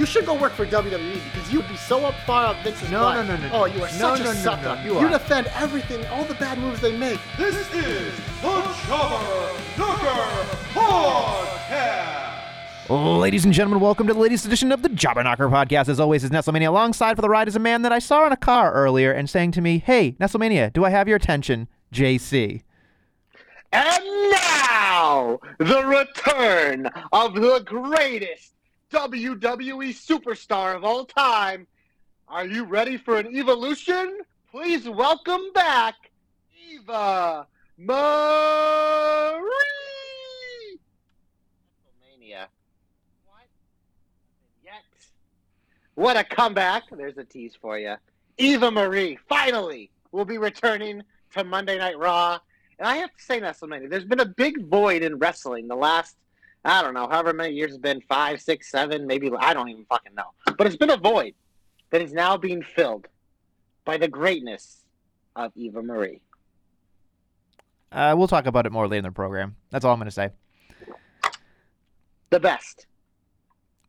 You should go work for WWE because you'd be so up far up Vince's No, butt. no, no, no, oh, no. Oh, you are No, such no, a no, sucker. no, you you are. defend everything, all the bad moves they make. This is the Jobber Knocker Podcast. Ladies and gentlemen, welcome to the latest edition of the Jobber Knocker podcast. As always, is Nestlemania. Alongside for the ride is a man that I saw in a car earlier and saying to me, Hey, Nestlemania, do I have your attention? JC. And now, the return of the greatest WWE superstar of all time. Are you ready for an evolution? Please welcome back Eva Marie. WrestleMania. What? Yet. What a comeback. There's a tease for you. Eva Marie finally will be returning to Monday Night Raw. And I have to say, WrestleMania, there's been a big void in wrestling the last, I don't know, however many years it's been five, six, seven, maybe, I don't even fucking know. But it's been a void that is now being filled by the greatness of Eva Marie. Uh, we'll talk about it more later in the program. That's all I'm going to say. The best.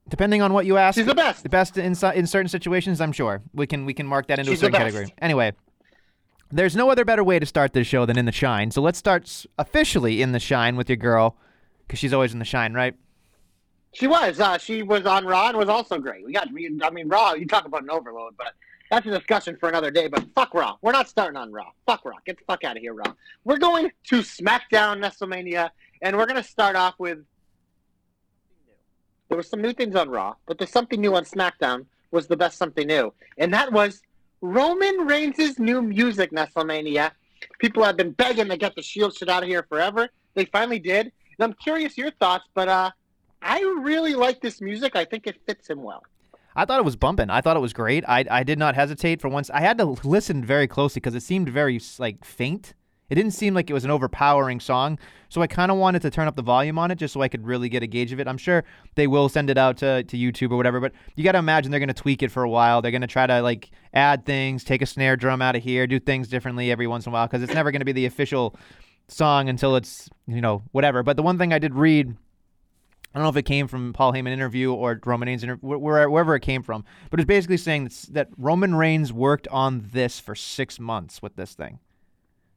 Depending on what you ask, She's the best. the best in, in certain situations, I'm sure. We can we can mark that into She's a certain category. Anyway, there's no other better way to start this show than in the shine. So let's start officially in the shine with your girl, because she's always in the shine, right? She was. Uh, she was on Raw and was also great. We got. I mean, Raw. You talk about an overload, but that's a discussion for another day. But fuck Raw. We're not starting on Raw. Fuck Raw. Get the fuck out of here, Raw. We're going to SmackDown WrestleMania, and we're to start off with. There were some new things on Raw, but there's something new on SmackDown. Was the best something new, and that was Roman Reigns' new music. WrestleMania. People have been begging to get the Shield shit out of here forever. They finally did, I'm curious your thoughts, but uh. I really like this music. I think it fits him well. I thought it was bumping. I thought it was great. I I did not hesitate for once. I had to listen very closely because it seemed very like faint. It didn't seem like it was an overpowering song, so I kind of wanted to turn up the volume on it just so I could really get a gauge of it. I'm sure they will send it out to, to YouTube or whatever, but you got to imagine they're going to tweak it for a while. They're going to try to like add things, take a snare drum out of here, do things differently every once in a while because it's never going to be the official song until it's you know whatever. But the one thing I did read I don't know if it came from Paul Heyman interview or Roman Reigns interview, wherever it came from, but it's basically saying that Roman Reigns worked on this for six months with this thing.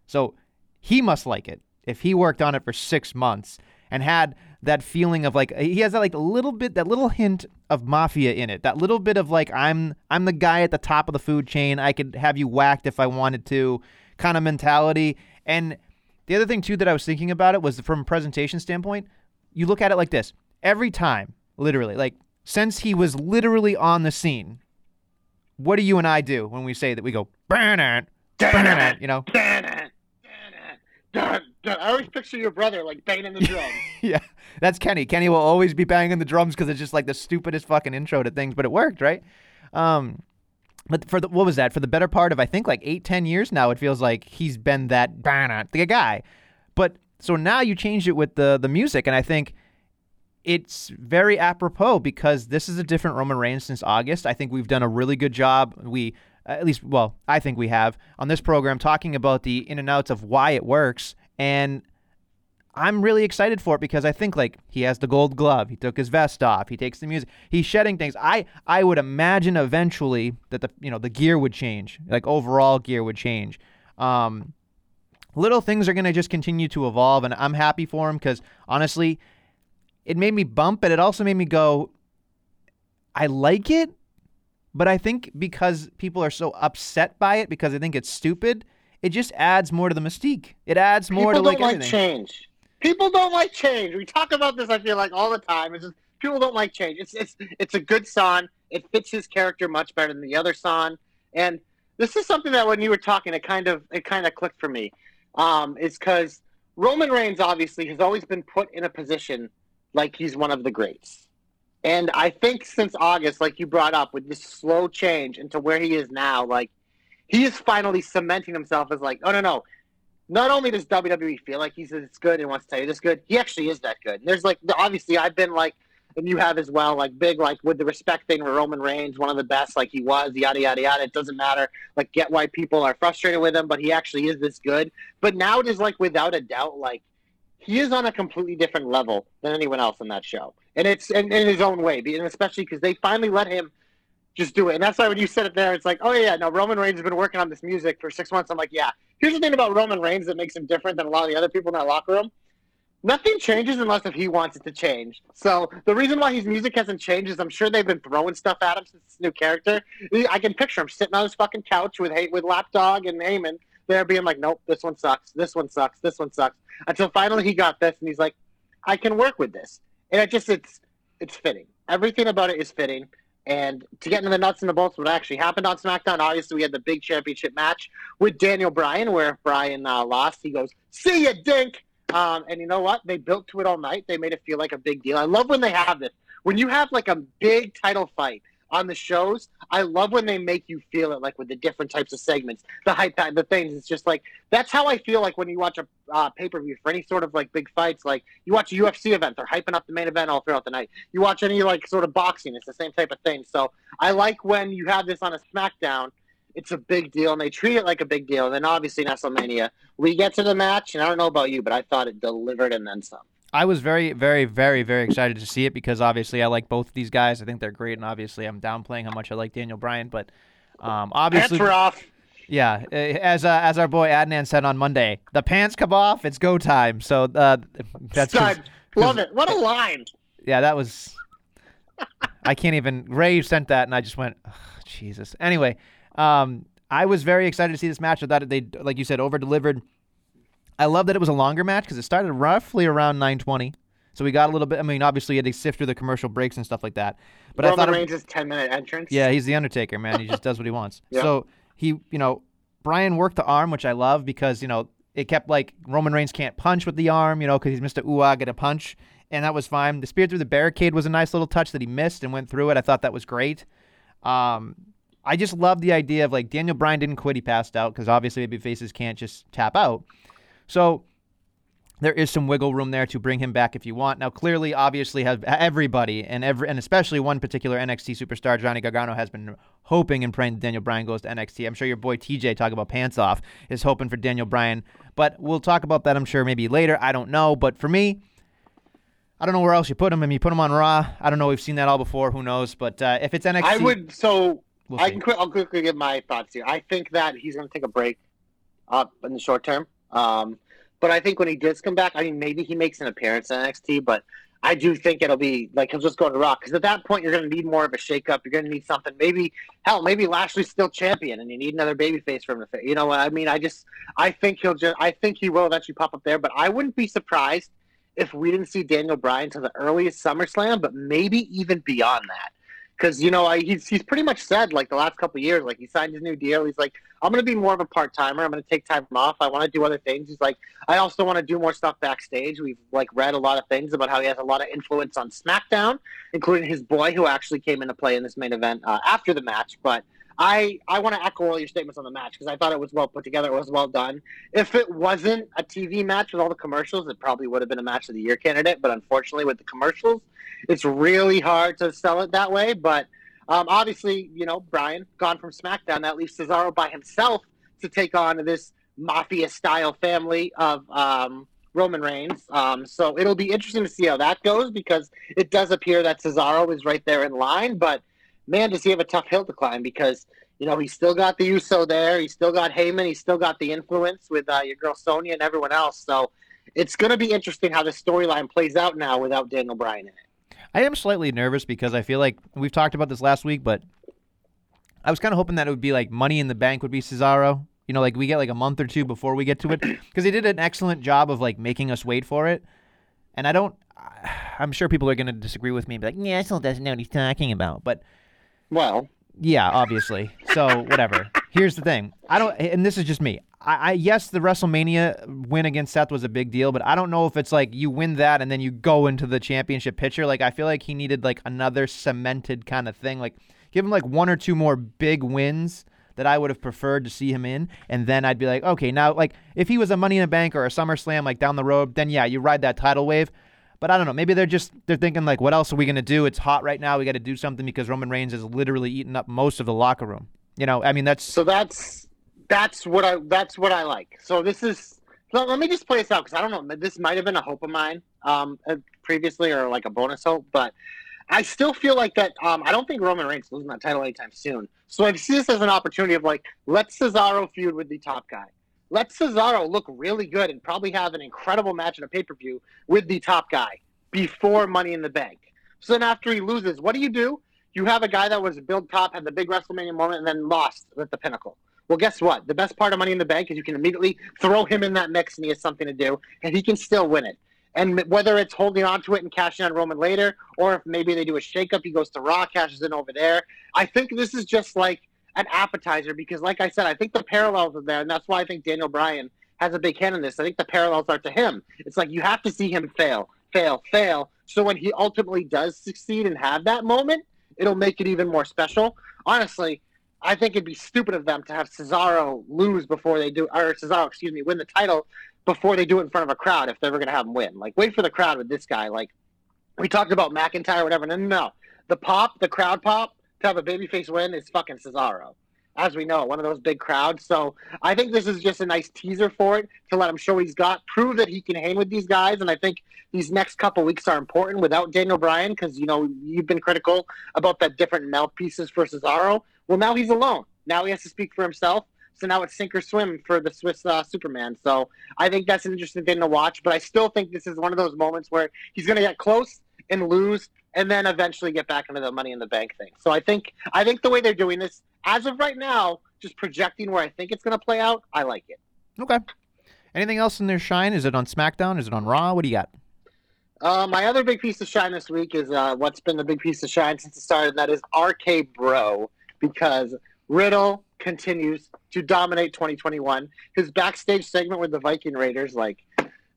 So he must like it if he worked on it for six months and had that feeling of like he has that like little bit that little hint of mafia in it that little bit of like i'm i'm the guy at the top of the food chain i could have you whacked if i wanted to kind of mentality and the other thing too that i was thinking about it was from a presentation standpoint you look at it like this every time literally like since he was literally on the scene what do you and i do when we say that we go burn it burn it you know. I always picture your brother like banging the drums. yeah, that's Kenny. Kenny will always be banging the drums because it's just like the stupidest fucking intro to things, but it worked, right? Um, but for the what was that? For the better part of I think like eight, ten years now, it feels like he's been that the guy. But so now you changed it with the the music, and I think it's very apropos because this is a different Roman Reigns since August. I think we've done a really good job. We at least, well, I think we have on this program talking about the in and outs of why it works, and I'm really excited for it because I think like he has the gold glove, he took his vest off, he takes the music, he's shedding things. I I would imagine eventually that the you know the gear would change, like overall gear would change. Um, little things are gonna just continue to evolve, and I'm happy for him because honestly, it made me bump, but it also made me go. I like it, but I think because people are so upset by it because they think it's stupid, it just adds more to the mystique. It adds more People to like don't like everything. change. People don't like change. We talk about this. I feel like all the time. It's just people don't like change. It's it's it's a good song. It fits his character much better than the other song. And this is something that when you were talking, it kind of it kind of clicked for me. um, is because Roman Reigns obviously has always been put in a position like he's one of the greats. And I think since August, like you brought up, with this slow change into where he is now, like he is finally cementing himself as like, oh no no, not only does WWE feel like he's this good and wants to tell you this good, he actually is that good. And there's like obviously I've been like and you have as well, like big, like with the respect thing for Roman Reigns, one of the best, like he was, yada yada yada. It doesn't matter, like get why people are frustrated with him, but he actually is this good. But now it is like without a doubt, like he is on a completely different level than anyone else in that show, and it's in, in his own way, and especially because they finally let him just do it. And that's why when you said it there, it's like, oh yeah, no, Roman Reigns has been working on this music for six months. I'm like, yeah. Here's the thing about Roman Reigns that makes him different than a lot of the other people in that locker room nothing changes unless if he wants it to change. So the reason why his music hasn't changed is I'm sure they've been throwing stuff at him since this new character. I can picture him sitting on his fucking couch with with Lapdog and Heyman there being like, nope, this one sucks, this one sucks, this one sucks. Until finally he got this and he's like, I can work with this. And it just it's it's fitting. Everything about it is fitting. And to get into the nuts and the bolts, what actually happened on SmackDown, obviously we had the big championship match with Daniel Bryan, where Bryan uh, lost, he goes, "See ya, Dink." Um, and you know what? They built to it all night. They made it feel like a big deal. I love when they have this. When you have like a big title fight on the shows, I love when they make you feel it, like with the different types of segments, the hype, the things. It's just like that's how I feel like when you watch a uh, pay per view for any sort of like big fights. Like you watch a UFC event, they're hyping up the main event all throughout the night. You watch any like sort of boxing, it's the same type of thing. So I like when you have this on a SmackDown it's a big deal, and they treat it like a big deal. And then obviously WrestleMania, we get to the match, and I don't know about you, but I thought it delivered and then some. I was very, very, very, very excited to see it because obviously I like both of these guys. I think they're great, and obviously I'm downplaying how much I like Daniel Bryan, but um, obviously, pants off. Yeah, as uh, as our boy Adnan said on Monday, the pants come off. It's go time. So uh, that's Stud. love it. What a line. Yeah, that was. I can't even. Ray sent that, and I just went, oh, Jesus. Anyway, um, I was very excited to see this match. I thought they, like you said, over delivered. I love that it was a longer match because it started roughly around 9:20. So we got a little bit. I mean, obviously, you had to sift through the commercial breaks and stuff like that. But Roman I thought Reigns' ten minute entrance. Yeah, he's the Undertaker, man. He just does what he wants. Yeah. So he, you know, Bryan worked the arm, which I love because you know it kept like Roman Reigns can't punch with the arm, you know, because he's Mr. Ooh, get a punch, and that was fine. The spear through the barricade was a nice little touch that he missed and went through it. I thought that was great. Um, I just love the idea of like Daniel Bryan didn't quit; he passed out because obviously baby faces can't just tap out. So there is some wiggle room there to bring him back if you want. Now, clearly, obviously, have everybody and every and especially one particular NXT superstar, Johnny Gargano, has been hoping and praying that Daniel Bryan goes to NXT. I'm sure your boy TJ, talk about pants off, is hoping for Daniel Bryan, but we'll talk about that. I'm sure maybe later. I don't know, but for me. I don't know where else you put him. I mean, you put him on Raw. I don't know. We've seen that all before. Who knows? But uh, if it's NXT, I would. So We'll I can I'll quickly give my thoughts here. I think that he's going to take a break up in the short term. Um, but I think when he does come back, I mean, maybe he makes an appearance in NXT, but I do think it'll be like he'll just go to Rock because at that point you're going to need more of a shakeup. You're going to need something. Maybe hell, maybe Lashley's still champion, and you need another babyface from the. You know what I mean? I just I think he'll just I think he will eventually pop up there, but I wouldn't be surprised if we didn't see Daniel Bryan to the earliest SummerSlam, but maybe even beyond that because you know I, he's he's pretty much said like the last couple years like he signed his new deal. He's like i'm to be more of a part-timer. I'm to take time off. I want to do other things. He's like i also want to do more stuff backstage. We've like read a lot of things about how he has a lot of influence on smackdown including his boy who actually came into play in this main event uh, after the match but I, I want to echo all your statements on the match because I thought it was well put together. It was well done. If it wasn't a TV match with all the commercials, it probably would have been a match of the year candidate. But unfortunately, with the commercials, it's really hard to sell it that way. But um, obviously, you know, Bryan gone from SmackDown. That leaves Cesaro by himself to take on this mafia style family of um, Roman Reigns. Um, so it'll be interesting to see how that goes because it does appear that Cesaro is right there in line. But man, does he have a tough hill to climb because you know he's still got the Uso there, he's still got Heyman, he's still got the influence with uh, your girl Sonya and everyone else. So it's going to be interesting how the storyline plays out now without Daniel Bryan in it. I am slightly nervous because I feel like we've talked about this last week, but I was kind of hoping that it would be like Money in the Bank would be Cesaro. You know, like we get like a month or two before we get to it because they did an excellent job of like making us wait for it. And I don't, I'm sure people are going to disagree with me, and be like, yeah, I still doesn't know what he's talking about. But well, yeah, obviously. So whatever. here's the thing. I don't, and this is just me. I, I yes, the WrestleMania win against Seth was a big deal, but I don't know if it's like you win that and then you go into the championship picture. Like I feel like he needed like another cemented kind of thing. Like give him like one or two more big wins that I would have preferred to see him in, and then I'd be like, okay, now like if he was a Money in the Bank or a SummerSlam like down the road, then yeah, you ride that title wave. But I don't know. Maybe they're just they're thinking like, what else are we gonna do? It's hot right now. We got to do something because Roman Reigns has literally eaten up most of the locker room. You know, I mean that's So that's that's what I that's what I like. So this is let, let me just play this out because I don't know. This might have been a hope of mine um, uh, previously or like a bonus hope, but I still feel like that. Um, I don't think Roman Reigns losing that title anytime soon. So I see this as an opportunity of like, let Cesaro feud with the top guy. Let Cesaro look really good and probably have an incredible match in a pay per view with the top guy before Money in the Bank. So then after he loses, what do you do? You have a guy that was build top, had the big WrestleMania moment, and then lost at the pinnacle. Well, guess what? The best part of Money in the Bank is you can immediately throw him in that mix and he has something to do, and he can still win it. And whether it's holding on to it and cashing on Roman later, or if maybe they do a shakeup, he goes to Raw, cashes in over there. I think this is just like an appetizer because, like I said, I think the parallels are there, and that's why I think Daniel Bryan has a big hand in this. I think the parallels are to him. It's like you have to see him fail, fail, fail. So when he ultimately does succeed and have that moment, it'll make it even more special. Honestly, I think it'd be stupid of them to have Cesaro lose before they do, or Cesaro, excuse me, win the title before they do it in front of a crowd if they're ever going to have him win. Like, wait for the crowd with this guy. Like, we talked about McIntyre, whatever. No, no, no. The pop, the crowd pop to have a babyface win is fucking Cesaro. As we know, one of those big crowds. So I think this is just a nice teaser for it to let him show he's got, prove that he can hang with these guys. And I think these next couple weeks are important without Daniel Bryan because, you know, you've been critical about that different mouthpieces for Cesaro. Well, now he's alone. Now he has to speak for himself. So now it's sink or swim for the Swiss uh, Superman. So I think that's an interesting thing to watch. But I still think this is one of those moments where he's going to get close and lose, and then eventually get back into the Money in the Bank thing. So I think I think the way they're doing this, as of right now, just projecting where I think it's going to play out, I like it. Okay. Anything else in their shine? Is it on SmackDown? Is it on Raw? What do you got? Uh, my other big piece of shine this week is uh, what's been the big piece of shine since it started, and that is RK Bro, because Riddle continues to dominate 2021. His backstage segment with the Viking Raiders, like,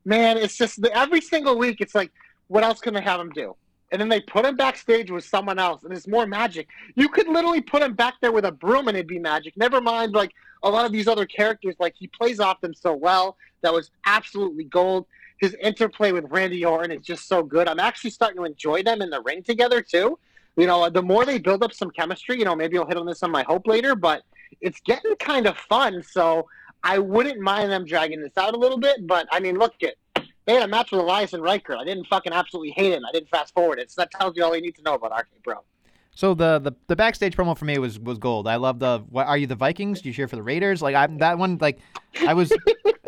man, it's just every single week. It's like, what else can they have him do? And then they put him backstage with someone else, and it's more magic. You could literally put him back there with a broom, and it'd be magic. Never mind, like a lot of these other characters, like he plays off them so well. That was absolutely gold. His interplay with Randy Orton is just so good. I'm actually starting to enjoy them in the ring together too. You know, the more they build up some chemistry, you know, maybe I'll hit on this on my hope later, but it's getting kind of fun. So I wouldn't mind them dragging this out a little bit. But I mean, look it. They had a match with Elias and Ryker. I didn't fucking absolutely hate it. I didn't fast forward it. So that tells you all you need to know about RK Bro. So the, the the backstage promo for me was was gold. I love the what are you the Vikings? Do you cheer for the Raiders? Like I that one like I was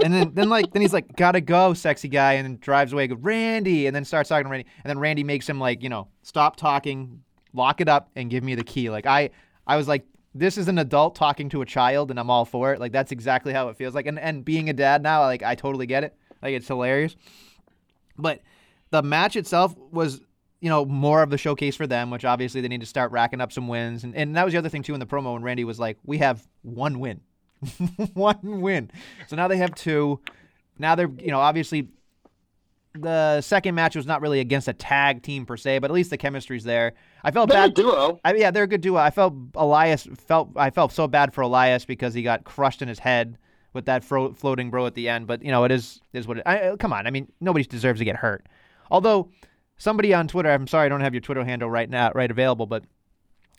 and then then like then he's like gotta go sexy guy and then drives away Randy and then starts talking to Randy and then Randy makes him like you know stop talking, lock it up and give me the key. Like I I was like this is an adult talking to a child and I'm all for it. Like that's exactly how it feels like and and being a dad now like I totally get it. Like it's hilarious. But the match itself was you know, more of the showcase for them, which obviously they need to start racking up some wins. And, and that was the other thing, too, in the promo when Randy was like, we have one win. one win. So now they have two. Now they're, you know, obviously the second match was not really against a tag team per se, but at least the chemistry's there. I felt They're bad. duo. I, yeah, they're a good duo. I felt Elias felt I felt so bad for Elias because he got crushed in his head with that fro- floating bro at the end. But you know, it is is what it. I, come on, I mean, nobody deserves to get hurt. Although somebody on Twitter, I'm sorry I don't have your Twitter handle right now, right available, but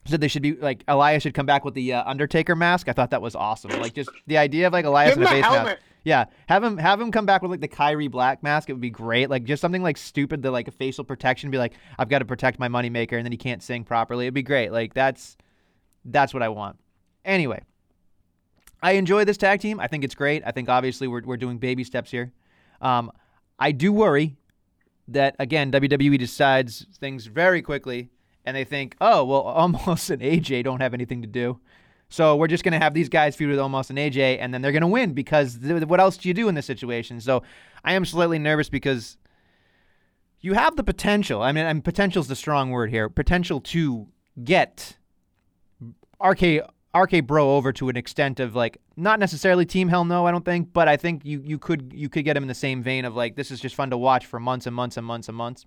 said they should be like Elias should come back with the uh, Undertaker mask. I thought that was awesome. Like just the idea of like Elias in a face mask. Yeah, have him have him come back with like the Kyrie Black mask. It would be great. Like just something like stupid, the like a facial protection. Be like, I've got to protect my moneymaker, and then he can't sing properly. It'd be great. Like that's that's what I want. Anyway, I enjoy this tag team. I think it's great. I think obviously we're we're doing baby steps here. Um, I do worry that again WWE decides things very quickly, and they think, oh well, Omos and AJ don't have anything to do. So we're just going to have these guys feud with Omos and AJ, and then they're going to win because th- what else do you do in this situation? So I am slightly nervous because you have the potential. I mean, and potential is the strong word here. Potential to get RK RK Bro over to an extent of like not necessarily Team Hell No, I don't think, but I think you you could you could get him in the same vein of like this is just fun to watch for months and months and months and months.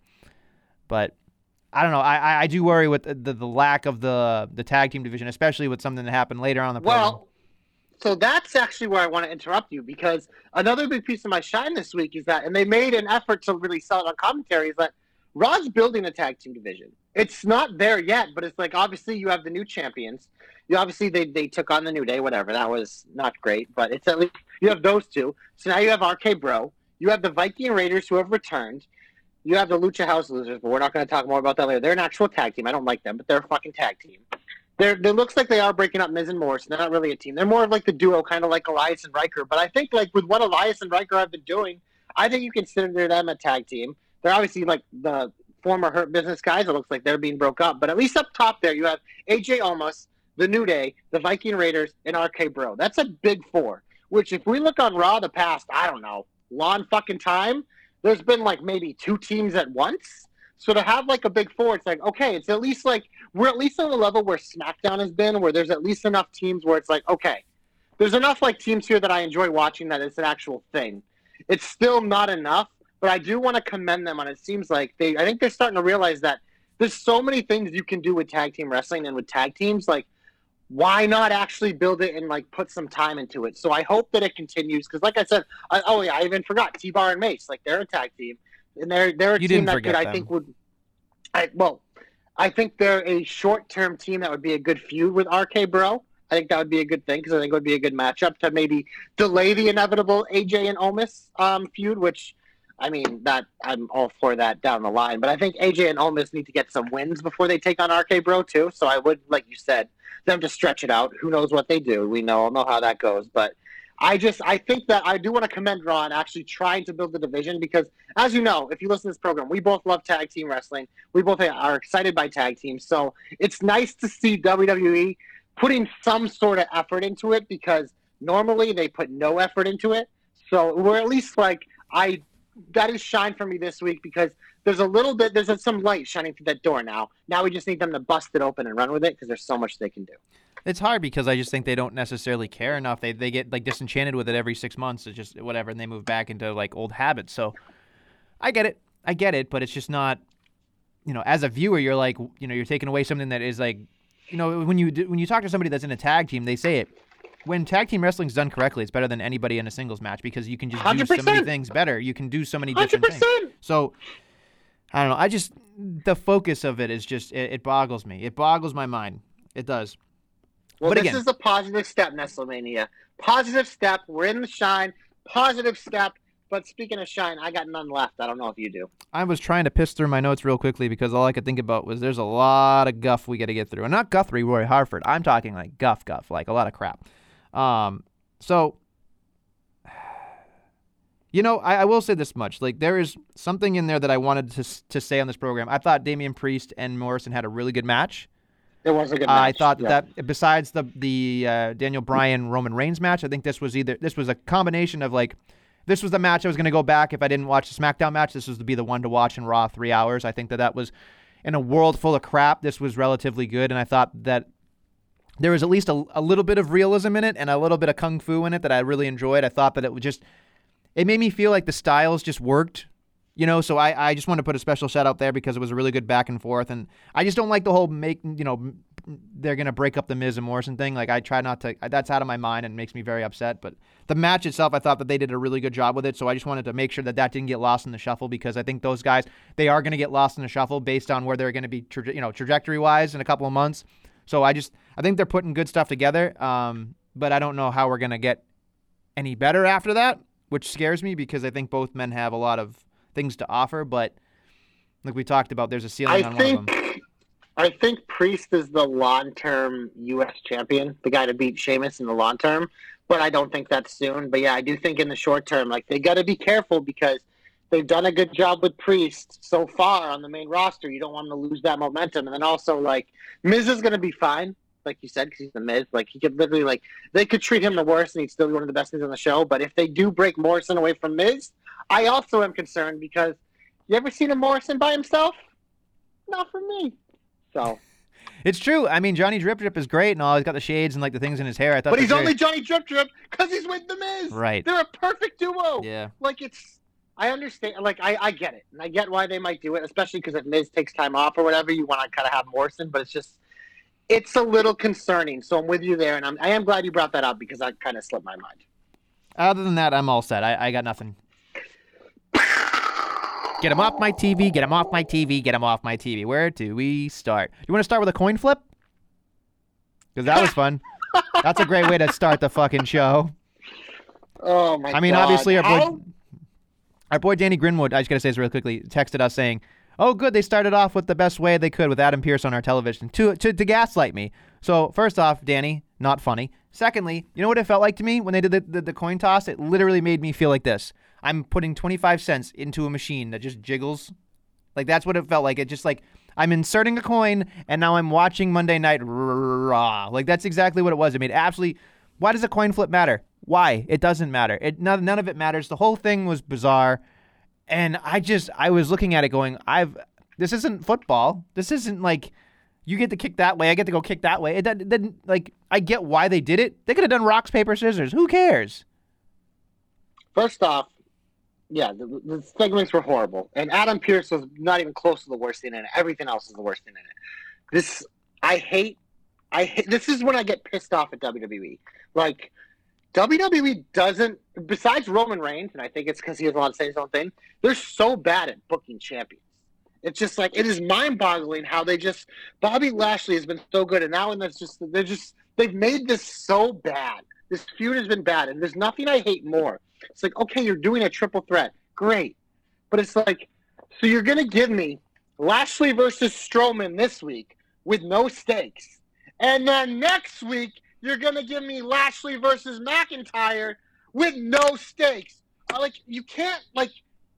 But I don't know. I I do worry with the, the, the lack of the the tag team division, especially with something that happened later on the program. Well, so that's actually where I want to interrupt you because another big piece of my shine this week is that, and they made an effort to really sell it on commentary, is that Raw's building a tag team division. It's not there yet, but it's like obviously you have the new champions. You obviously they, they took on the New Day, whatever. That was not great, but it's at least you have those two. So now you have RK Bro. You have the Viking Raiders who have returned. You have the Lucha House Losers, but we're not going to talk more about that later. They're an actual tag team. I don't like them, but they're a fucking tag team. They're, it looks like they are breaking up Miz and Morrison. They're not really a team. They're more of like the duo, kind of like Elias and Ryker. But I think like with what Elias and Ryker have been doing, I think you consider them a tag team. They're obviously like the former Hurt Business guys. It looks like they're being broke up. But at least up top there, you have AJ Omos, the New Day, the Viking Raiders, and RK Bro. That's a big four. Which if we look on Raw the past, I don't know, long fucking time, there's been like maybe two teams at once. So to have like a big four, it's like okay, it's at least like we're at least on the level where SmackDown has been, where there's at least enough teams where it's like okay, there's enough like teams here that I enjoy watching that it's an actual thing. It's still not enough, but I do want to commend them on. It seems like they, I think they're starting to realize that there's so many things you can do with tag team wrestling and with tag teams. Like, why not actually build it and like put some time into it? So I hope that it continues because, like I said, I, oh yeah, I even forgot T Bar and Mace. Like they're a tag team, and they're they're a You team that could I think would, I well, I think they're a short term team that would be a good feud with RK Bro. I think that would be a good thing because I think it would be a good matchup to maybe delay the inevitable AJ and Omos um, feud, which I mean that I'm all for that down the line. But I think AJ and Omos need to get some wins before they take on RK Bro too. So I would, like you said, them to stretch it out. Who knows what they do? We know know how that goes, but. I just I think that I do want to commend Raw on actually trying to build the division because as you know, if you listen to this program, we both love tag team wrestling. We both are excited by tag teams. So it's nice to see WWE putting some sort of effort into it because normally they put no effort into it. So we're at least like I that is shine for me this week because there's a little bit there's some light shining through that door now. Now we just need them to bust it open and run with it because there's so much they can do. It's hard because I just think they don't necessarily care enough. They they get like disenchanted with it every six months. It's just whatever, and they move back into like old habits. So I get it, I get it, but it's just not. You know, as a viewer, you're like, you know, you're taking away something that is like, you know, when you when you talk to somebody that's in a tag team, they say it. When tag team wrestling's done correctly, it's better than anybody in a singles match because you can just do so many things better. You can do so many different things. percent. So I don't know. I just the focus of it is just it, it boggles me. It boggles my mind. It does. Well, But this again- is a positive step, Nestlemania. Positive step. We're in the shine. Positive step. But speaking of shine, I got none left. I don't know if you do. I was trying to piss through my notes real quickly because all I could think about was there's a lot of guff we got to get through, and not Guthrie, Roy Harford. I'm talking like guff, guff, like a lot of crap. Um, so, you know, I, I will say this much: like there is something in there that I wanted to to say on this program. I thought Damian Priest and Morrison had a really good match. It was a good match. I thought yeah. that besides the the uh, Daniel Bryan Roman Reigns match, I think this was either this was a combination of like this was the match I was going to go back if I didn't watch the SmackDown match. This was to be the one to watch in Raw three hours. I think that that was in a world full of crap. This was relatively good, and I thought that there was at least a, a little bit of realism in it and a little bit of kung fu in it that I really enjoyed. I thought that it was just it made me feel like the styles just worked. You know, so I, I just want to put a special shout out there because it was a really good back and forth, and I just don't like the whole make you know they're gonna break up the Miz and Morrison thing. Like I try not to. That's out of my mind and makes me very upset. But the match itself, I thought that they did a really good job with it. So I just wanted to make sure that that didn't get lost in the shuffle because I think those guys they are gonna get lost in the shuffle based on where they're gonna be, traje- you know, trajectory wise in a couple of months. So I just I think they're putting good stuff together. Um, but I don't know how we're gonna get any better after that, which scares me because I think both men have a lot of things to offer. But like we talked about, there's a ceiling I on one of them. think I think Priest is the long term U.S. champion, the guy to beat Sheamus in the long term. But I don't think that's soon. But yeah, I do think in the short term, like they got to be careful because they've done a good job with Priest so far on the main roster. You don't want them to lose that momentum. And then also like Miz is going to be fine, like you said, because he's the Miz. Like he could literally like they could treat him the worst, and he'd still be one of the best things on the show. But if they do break Morrison away from Miz, I also am concerned because you ever seen a Morrison by himself? Not for me. So It's true. I mean, Johnny Drip Drip is great and all. He's got the shades and like the things in his hair. I thought, But he's only Johnny Drip Drip because he's with the Miz. Right. They're a perfect duo. Yeah. Like it's, I understand. Like I, I get it, and I get why they might do it, especially because if Miz takes time off or whatever, you want to kind of have Morrison. But it's just, it's a little concerning. So I'm with you there, and I'm, I am glad you brought that up because that kind of slipped my mind. Other than that, I'm all set. I, I got nothing. Get him off my TV. Get him off my TV. Get him off my TV. Where do we start? Do you want to start with a coin flip? Because that was fun. That's a great way to start the fucking show. Oh my! I mean, God. obviously, our boy, our boy Danny Grinwood, I just got to say this real quickly, texted us saying, Oh, good. They started off with the best way they could with Adam Pearce on our television to, to, to gaslight me. So, first off, Danny, not funny. Secondly, you know what it felt like to me when they did the, the, the coin toss? It literally made me feel like this. I'm putting 25 cents into a machine that just jiggles. Like, that's what it felt like. It just like, I'm inserting a coin and now I'm watching Monday Night Raw. Like, that's exactly what it was. It made absolutely. Why does a coin flip matter? Why? It doesn't matter. It none, none of it matters. The whole thing was bizarre. And I just I was looking at it going, I've this isn't football. This isn't like you get to kick that way, I get to go kick that way. It didn't, like I get why they did it. They could have done rocks paper scissors. Who cares? First off, yeah, the, the segments were horrible, and Adam Pearce was not even close to the worst thing in it. Everything else is the worst thing in it. This I hate. I hate, this is when I get pissed off at WWE. Like WWE doesn't. Besides Roman Reigns, and I think it's because he has a lot to say his own thing. They're so bad at booking champions. It's just like it is mind-boggling how they just Bobby Lashley has been so good, and now and that's just they're just they've made this so bad. This feud has been bad, and there's nothing I hate more. It's like okay, you're doing a triple threat, great, but it's like so you're gonna give me Lashley versus Strowman this week with no stakes, and then next week you're gonna give me Lashley versus McIntyre with no stakes. I Like you can't like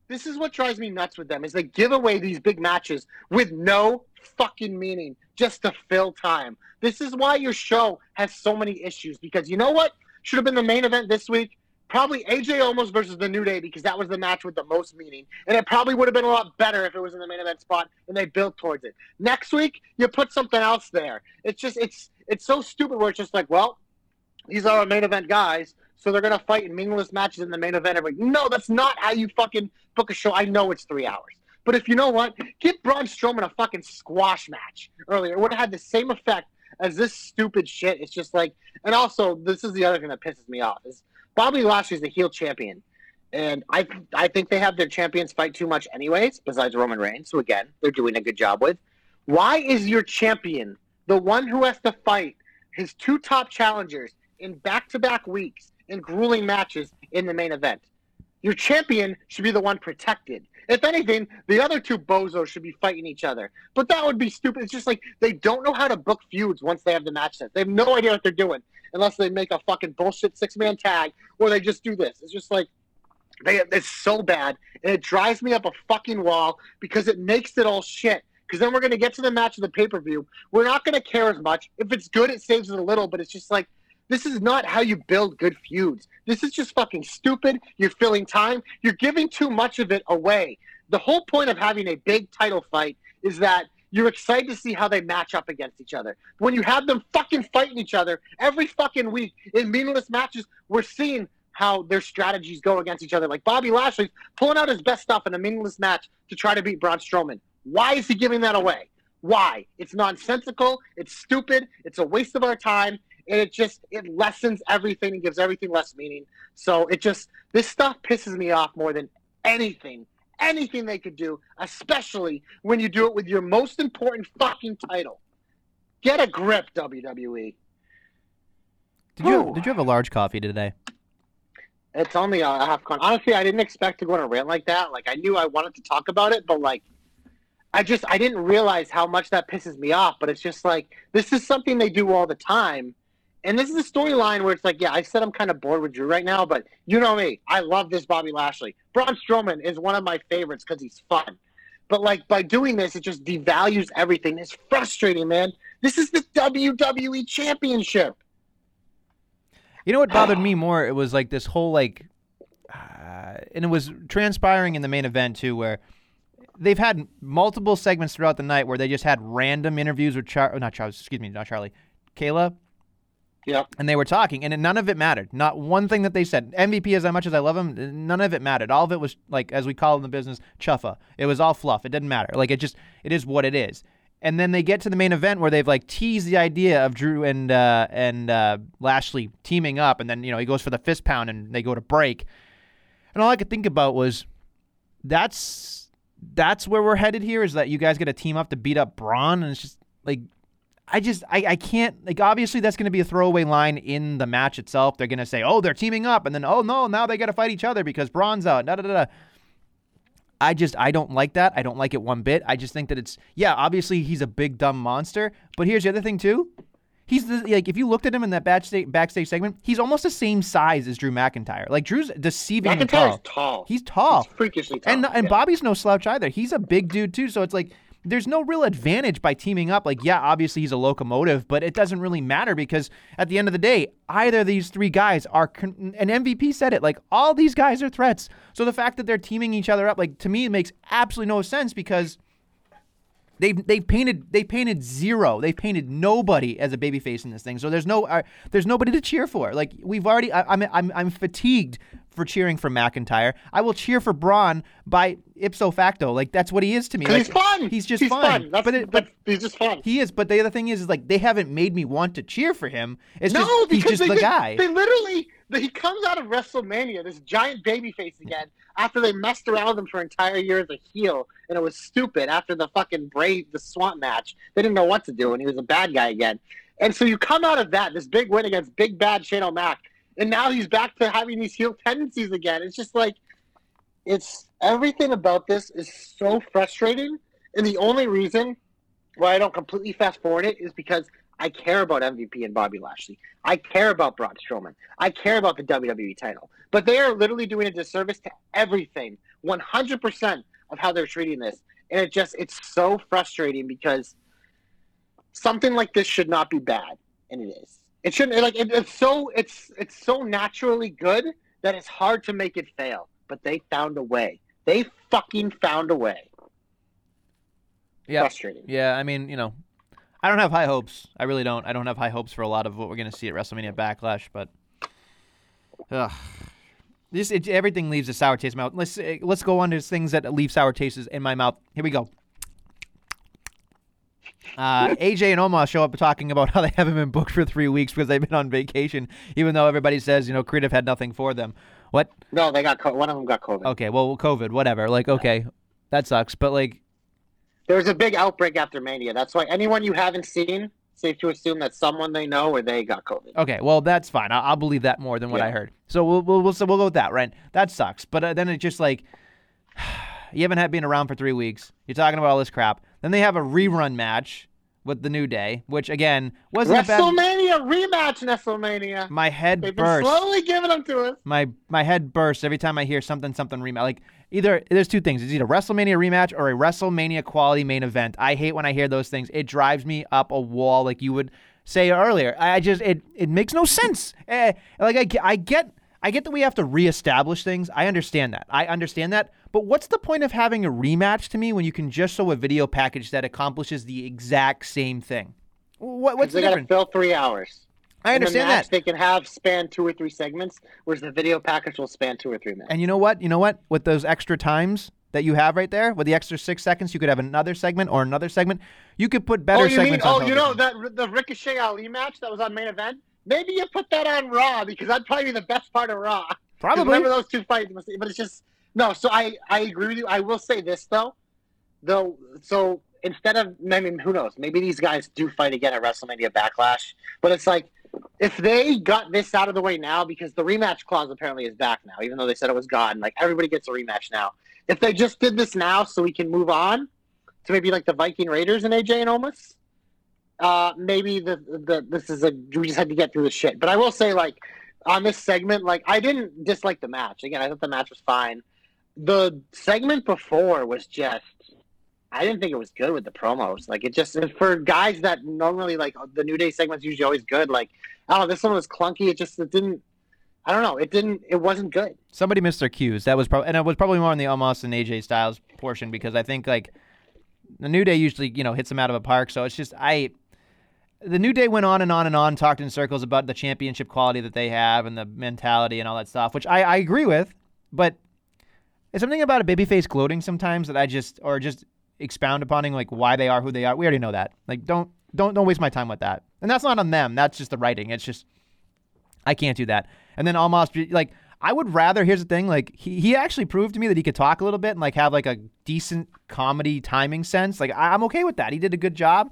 this is what drives me nuts with them is they give away these big matches with no fucking meaning just to fill time. This is why your show has so many issues because you know what should have been the main event this week? Probably AJ Omos versus the New Day because that was the match with the most meaning, and it probably would have been a lot better if it was in the main event spot and they built towards it. Next week, you put something else there. It's just it's it's so stupid where it's just like, well, these are our main event guys, so they're gonna fight in meaningless matches in the main event. Every no, that's not how you fucking book a show. I know it's three hours, but if you know what, give Braun Strowman a fucking squash match earlier. It would have had the same effect as this stupid shit. It's just like, and also this is the other thing that pisses me off is Bobby Lashley's the heel champion, and I I think they have their champions fight too much anyways. Besides Roman Reigns, who again they're doing a good job with. Why is your champion the one who has to fight his two top challengers in back-to-back weeks in grueling matches in the main event? Your champion should be the one protected. If anything, the other two bozos should be fighting each other. But that would be stupid. It's just like they don't know how to book feuds once they have the match set. They have no idea what they're doing unless they make a fucking bullshit six-man tag or they just do this. It's just like they, it's so bad, and it drives me up a fucking wall because it makes it all shit. Because then we're going to get to the match of the pay per view. We're not going to care as much. If it's good, it saves it a little, but it's just like, this is not how you build good feuds. This is just fucking stupid. You're filling time. You're giving too much of it away. The whole point of having a big title fight is that you're excited to see how they match up against each other. When you have them fucking fighting each other every fucking week in meaningless matches, we're seeing how their strategies go against each other. Like Bobby Lashley's pulling out his best stuff in a meaningless match to try to beat Braun Strowman. Why is he giving that away? Why? It's nonsensical. It's stupid. It's a waste of our time. And it just it lessens everything and gives everything less meaning. So it just this stuff pisses me off more than anything. Anything they could do, especially when you do it with your most important fucking title. Get a grip. WWE. Did you did you have a large coffee today? It's only a half con. Honestly, I didn't expect to go on a rant like that. Like I knew I wanted to talk about it, but like I just I didn't realize how much that pisses me off. But it's just like this is something they do all the time. And this is a storyline where it's like, yeah, I said I'm kind of bored with Drew right now, but you know me. I love this Bobby Lashley. Braun Strowman is one of my favorites because he's fun. But like by doing this, it just devalues everything. It's frustrating, man. This is the WWE Championship. You know what bothered me more? It was like this whole like, uh, and it was transpiring in the main event too, where they've had multiple segments throughout the night where they just had random interviews with Char, not Charles, excuse me, not Charlie, Kayla, Yep. and they were talking, and none of it mattered. Not one thing that they said. MVP, as much as I love him, none of it mattered. All of it was like, as we call it in the business, chuffa. It was all fluff. It didn't matter. Like it just, it is what it is. And then they get to the main event where they've like teased the idea of Drew and uh, and uh, Lashley teaming up, and then you know he goes for the fist pound, and they go to break. And all I could think about was, that's that's where we're headed here. Is that you guys get a team up to beat up Braun, and it's just like I just I, I can't like obviously that's going to be a throwaway line in the match itself. They're going to say, "Oh, they're teaming up," and then, "Oh no, now they got to fight each other because Braun's out." Da da da. I just I don't like that. I don't like it one bit. I just think that it's yeah, obviously he's a big dumb monster, but here's the other thing too. He's the, like if you looked at him in that backstage backstage segment, he's almost the same size as Drew McIntyre. Like Drew's deceiving McIntyre's tall. tall. He's tall. He's freakishly tall. And and yeah. Bobby's no slouch either. He's a big dude too. So it's like there's no real advantage by teaming up. Like yeah, obviously he's a locomotive, but it doesn't really matter because at the end of the day, either of these three guys are. Con- and MVP said it. Like all these guys are threats. So the fact that they're teaming each other up, like to me, it makes absolutely no sense because. They've they've painted they painted zero. They've painted nobody as a babyface in this thing. So there's no uh, there's nobody to cheer for. Like we've already I, I'm I'm I'm fatigued for cheering for McIntyre. I will cheer for Braun by ipso facto. Like that's what he is to me. Like, he's fun. He's just he's fun. That's, but it, but he's just fun. he is. But the other thing is, is like they haven't made me want to cheer for him. It's no, just he's because just they, the they- guy. They literally he comes out of WrestleMania, this giant baby face again, after they messed around with him for an entire year as a heel, and it was stupid after the fucking Brave the Swamp match. They didn't know what to do, and he was a bad guy again. And so you come out of that, this big win against big bad Shane O'Mac, and now he's back to having these heel tendencies again. It's just like it's everything about this is so frustrating. And the only reason why I don't completely fast forward it is because I care about MVP and Bobby Lashley. I care about Braun Strowman. I care about the WWE title. But they are literally doing a disservice to everything, 100% of how they're treating this. And it just, it's so frustrating because something like this should not be bad. And it is. It shouldn't, like, it, it's so, it's, it's so naturally good that it's hard to make it fail. But they found a way. They fucking found a way. yeah, Frustrating. yeah. I mean, you know, I don't have high hopes. I really don't. I don't have high hopes for a lot of what we're gonna see at WrestleMania Backlash. But, ugh. This it, everything leaves a sour taste in my mouth. Let's let's go on to things that leave sour tastes in my mouth. Here we go. Uh, AJ and Omos show up talking about how they haven't been booked for three weeks because they've been on vacation, even though everybody says you know Creative had nothing for them. What? No, they got co- one of them got COVID. Okay, well, COVID, whatever. Like, okay, that sucks. But like, There was a big outbreak after Mania. That's why anyone you haven't seen, safe to assume that someone they know or they got COVID. Okay, well that's fine. I'll, I'll believe that more than what I heard. So we'll we'll we'll, so we'll go with that, right? That sucks. But uh, then it's just like you haven't had been around for three weeks. You're talking about all this crap. Then they have a rerun match with the New Day, which again wasn't. WrestleMania rematch, WrestleMania. My head bursts. They've been slowly giving them to us. My my head bursts every time I hear something something rematch. Like either there's two things. It's either WrestleMania rematch or a WrestleMania quality main event. I hate when I hear those things. It drives me up a wall, like you would say earlier. I just it it makes no sense. Eh, like I, I get I get that we have to reestablish things. I understand that. I understand that. But what's the point of having a rematch to me when you can just show a video package that accomplishes the exact same thing? What, what's the they got to fill three hours. I And the understand match that. They can have span two or three segments, whereas the video package will span two or three minutes. And you know what? You know what? With those extra times that you have right there, with the extra six seconds, you could have another segment or another segment. You could put better oh, you mean? segments on Oh, you know that the Ricochet Ali match that was on main event. Maybe you put that on Raw because that'd probably be the best part of Raw. Probably. Remember those two fights, but it's just no. So I I agree with you. I will say this though, though. So instead of I mean, who knows? Maybe these guys do fight again at WrestleMania Backlash. But it's like if they got this out of the way now, because the rematch clause apparently is back now, even though they said it was gone. Like everybody gets a rematch now. If they just did this now, so we can move on to maybe like the Viking Raiders and AJ and Omos. Uh, maybe the, the this is a we just had to get through the shit. But I will say like on this segment, like I didn't dislike the match. Again, I thought the match was fine. The segment before was just I didn't think it was good with the promos. Like it just for guys that normally like the New Day segments usually always good. Like know, this one was clunky. It just it didn't. I don't know. It didn't. It wasn't good. Somebody missed their cues. That was probably, and it was probably more on the Omos and AJ Styles portion because I think like the New Day usually you know hits them out of a park. So it's just I. The New Day went on and on and on, talked in circles about the championship quality that they have and the mentality and all that stuff, which I, I agree with. But it's something about a babyface gloating sometimes that I just or just expound upon like why they are who they are. We already know that. Like don't don't don't waste my time with that. And that's not on them. That's just the writing. It's just I can't do that. And then Omos like I would rather. Here's the thing: like he, he actually proved to me that he could talk a little bit and like have like a decent comedy timing sense. Like I, I'm okay with that. He did a good job.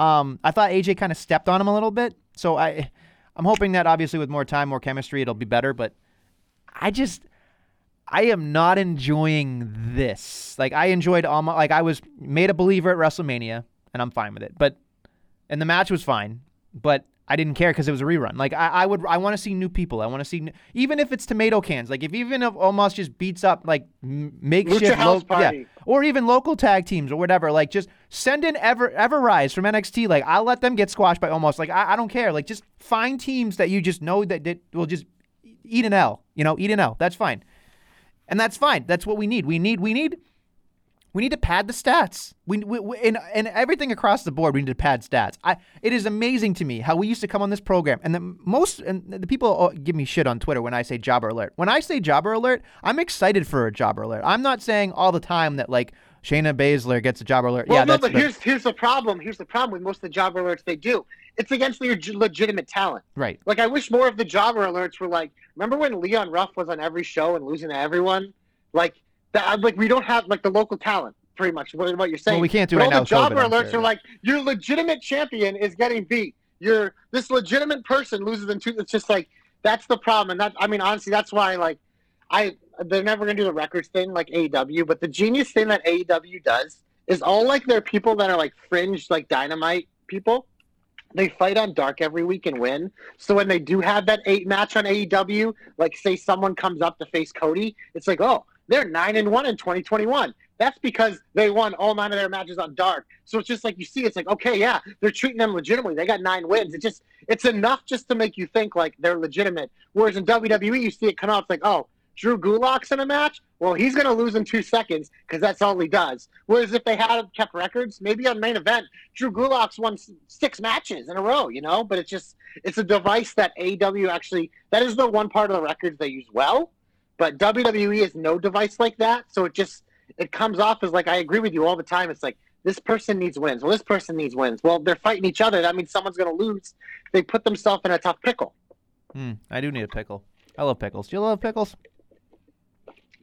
Um, I thought AJ kind of stepped on him a little bit. So I, I'm hoping that obviously with more time, more chemistry, it'll be better. But I just. I am not enjoying this. Like I enjoyed almost like I was made a believer at WrestleMania, and I'm fine with it. But and the match was fine, but I didn't care because it was a rerun. Like I, I would, I want to see new people. I want to see, n- even if it's tomato cans. Like if even if Omos just beats up like makeshift, lo- yeah, or even local tag teams or whatever. Like just send in Ever Ever Rise from NXT. Like I'll let them get squashed by Omos. Like I, I don't care. Like just find teams that you just know that, that will just eat an L. You know, eat an L. That's fine, and that's fine. That's what we need. We need, we need. We need to pad the stats. We, we, we and, and everything across the board. We need to pad stats. I it is amazing to me how we used to come on this program and the most and the people uh, give me shit on Twitter when I say jobber alert. When I say jobber alert, I'm excited for a jobber alert. I'm not saying all the time that like Shayna Baszler gets a jobber alert. Well, yeah, no, that's but here's here's the problem. Here's the problem with most of the job alerts they do. It's against your legitimate talent. right. Like I wish more of the jobber alerts were like. Remember when Leon Ruff was on every show and losing to everyone? Like that. Like we don't have like the local talent. Pretty much what, what you're saying. Well, we can't do but it all now the with COVID, jobber alerts are like your legitimate champion is getting beat. Your this legitimate person loses in two. It's just like that's the problem. And that I mean honestly, that's why like I they're never gonna do the records thing like AEW. But the genius thing that AEW does is all like their people that are like fringe like dynamite people. They fight on dark every week and win. So when they do have that eight match on AEW, like say someone comes up to face Cody, it's like, oh, they're nine and one in 2021. That's because they won all nine of their matches on dark. So it's just like you see, it's like, okay, yeah, they're treating them legitimately. They got nine wins. It just it's enough just to make you think like they're legitimate. Whereas in WWE, you see it come out, it's like, oh, Drew Gulak's in a match. Well, he's going to lose in two seconds because that's all he does. Whereas if they had kept records, maybe on main event, Drew Gulak's won six matches in a row, you know. But it's just it's a device that AW actually that is the one part of the records they use well. But WWE is no device like that, so it just it comes off as like I agree with you all the time. It's like this person needs wins. Well, this person needs wins. Well, they're fighting each other. That means someone's going to lose. They put themselves in a tough pickle. Hmm, I do need a pickle. I love pickles. Do you love pickles?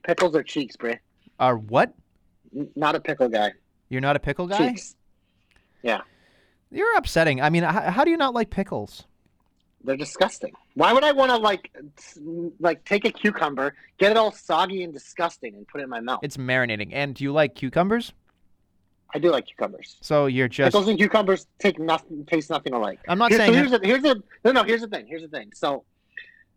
Pickles are cheeks, Bray. Are what? Not a pickle guy. You're not a pickle guy? Cheeks. Yeah. You're upsetting. I mean, how, how do you not like pickles? They're disgusting. Why would I want to like like take a cucumber, get it all soggy and disgusting, and put it in my mouth? It's marinating. And do you like cucumbers? I do like cucumbers. So you're just. Pickles and cucumbers take nothing, taste nothing alike. I'm not Here's, saying. so here's the, here's the no no here's the thing here's the thing. So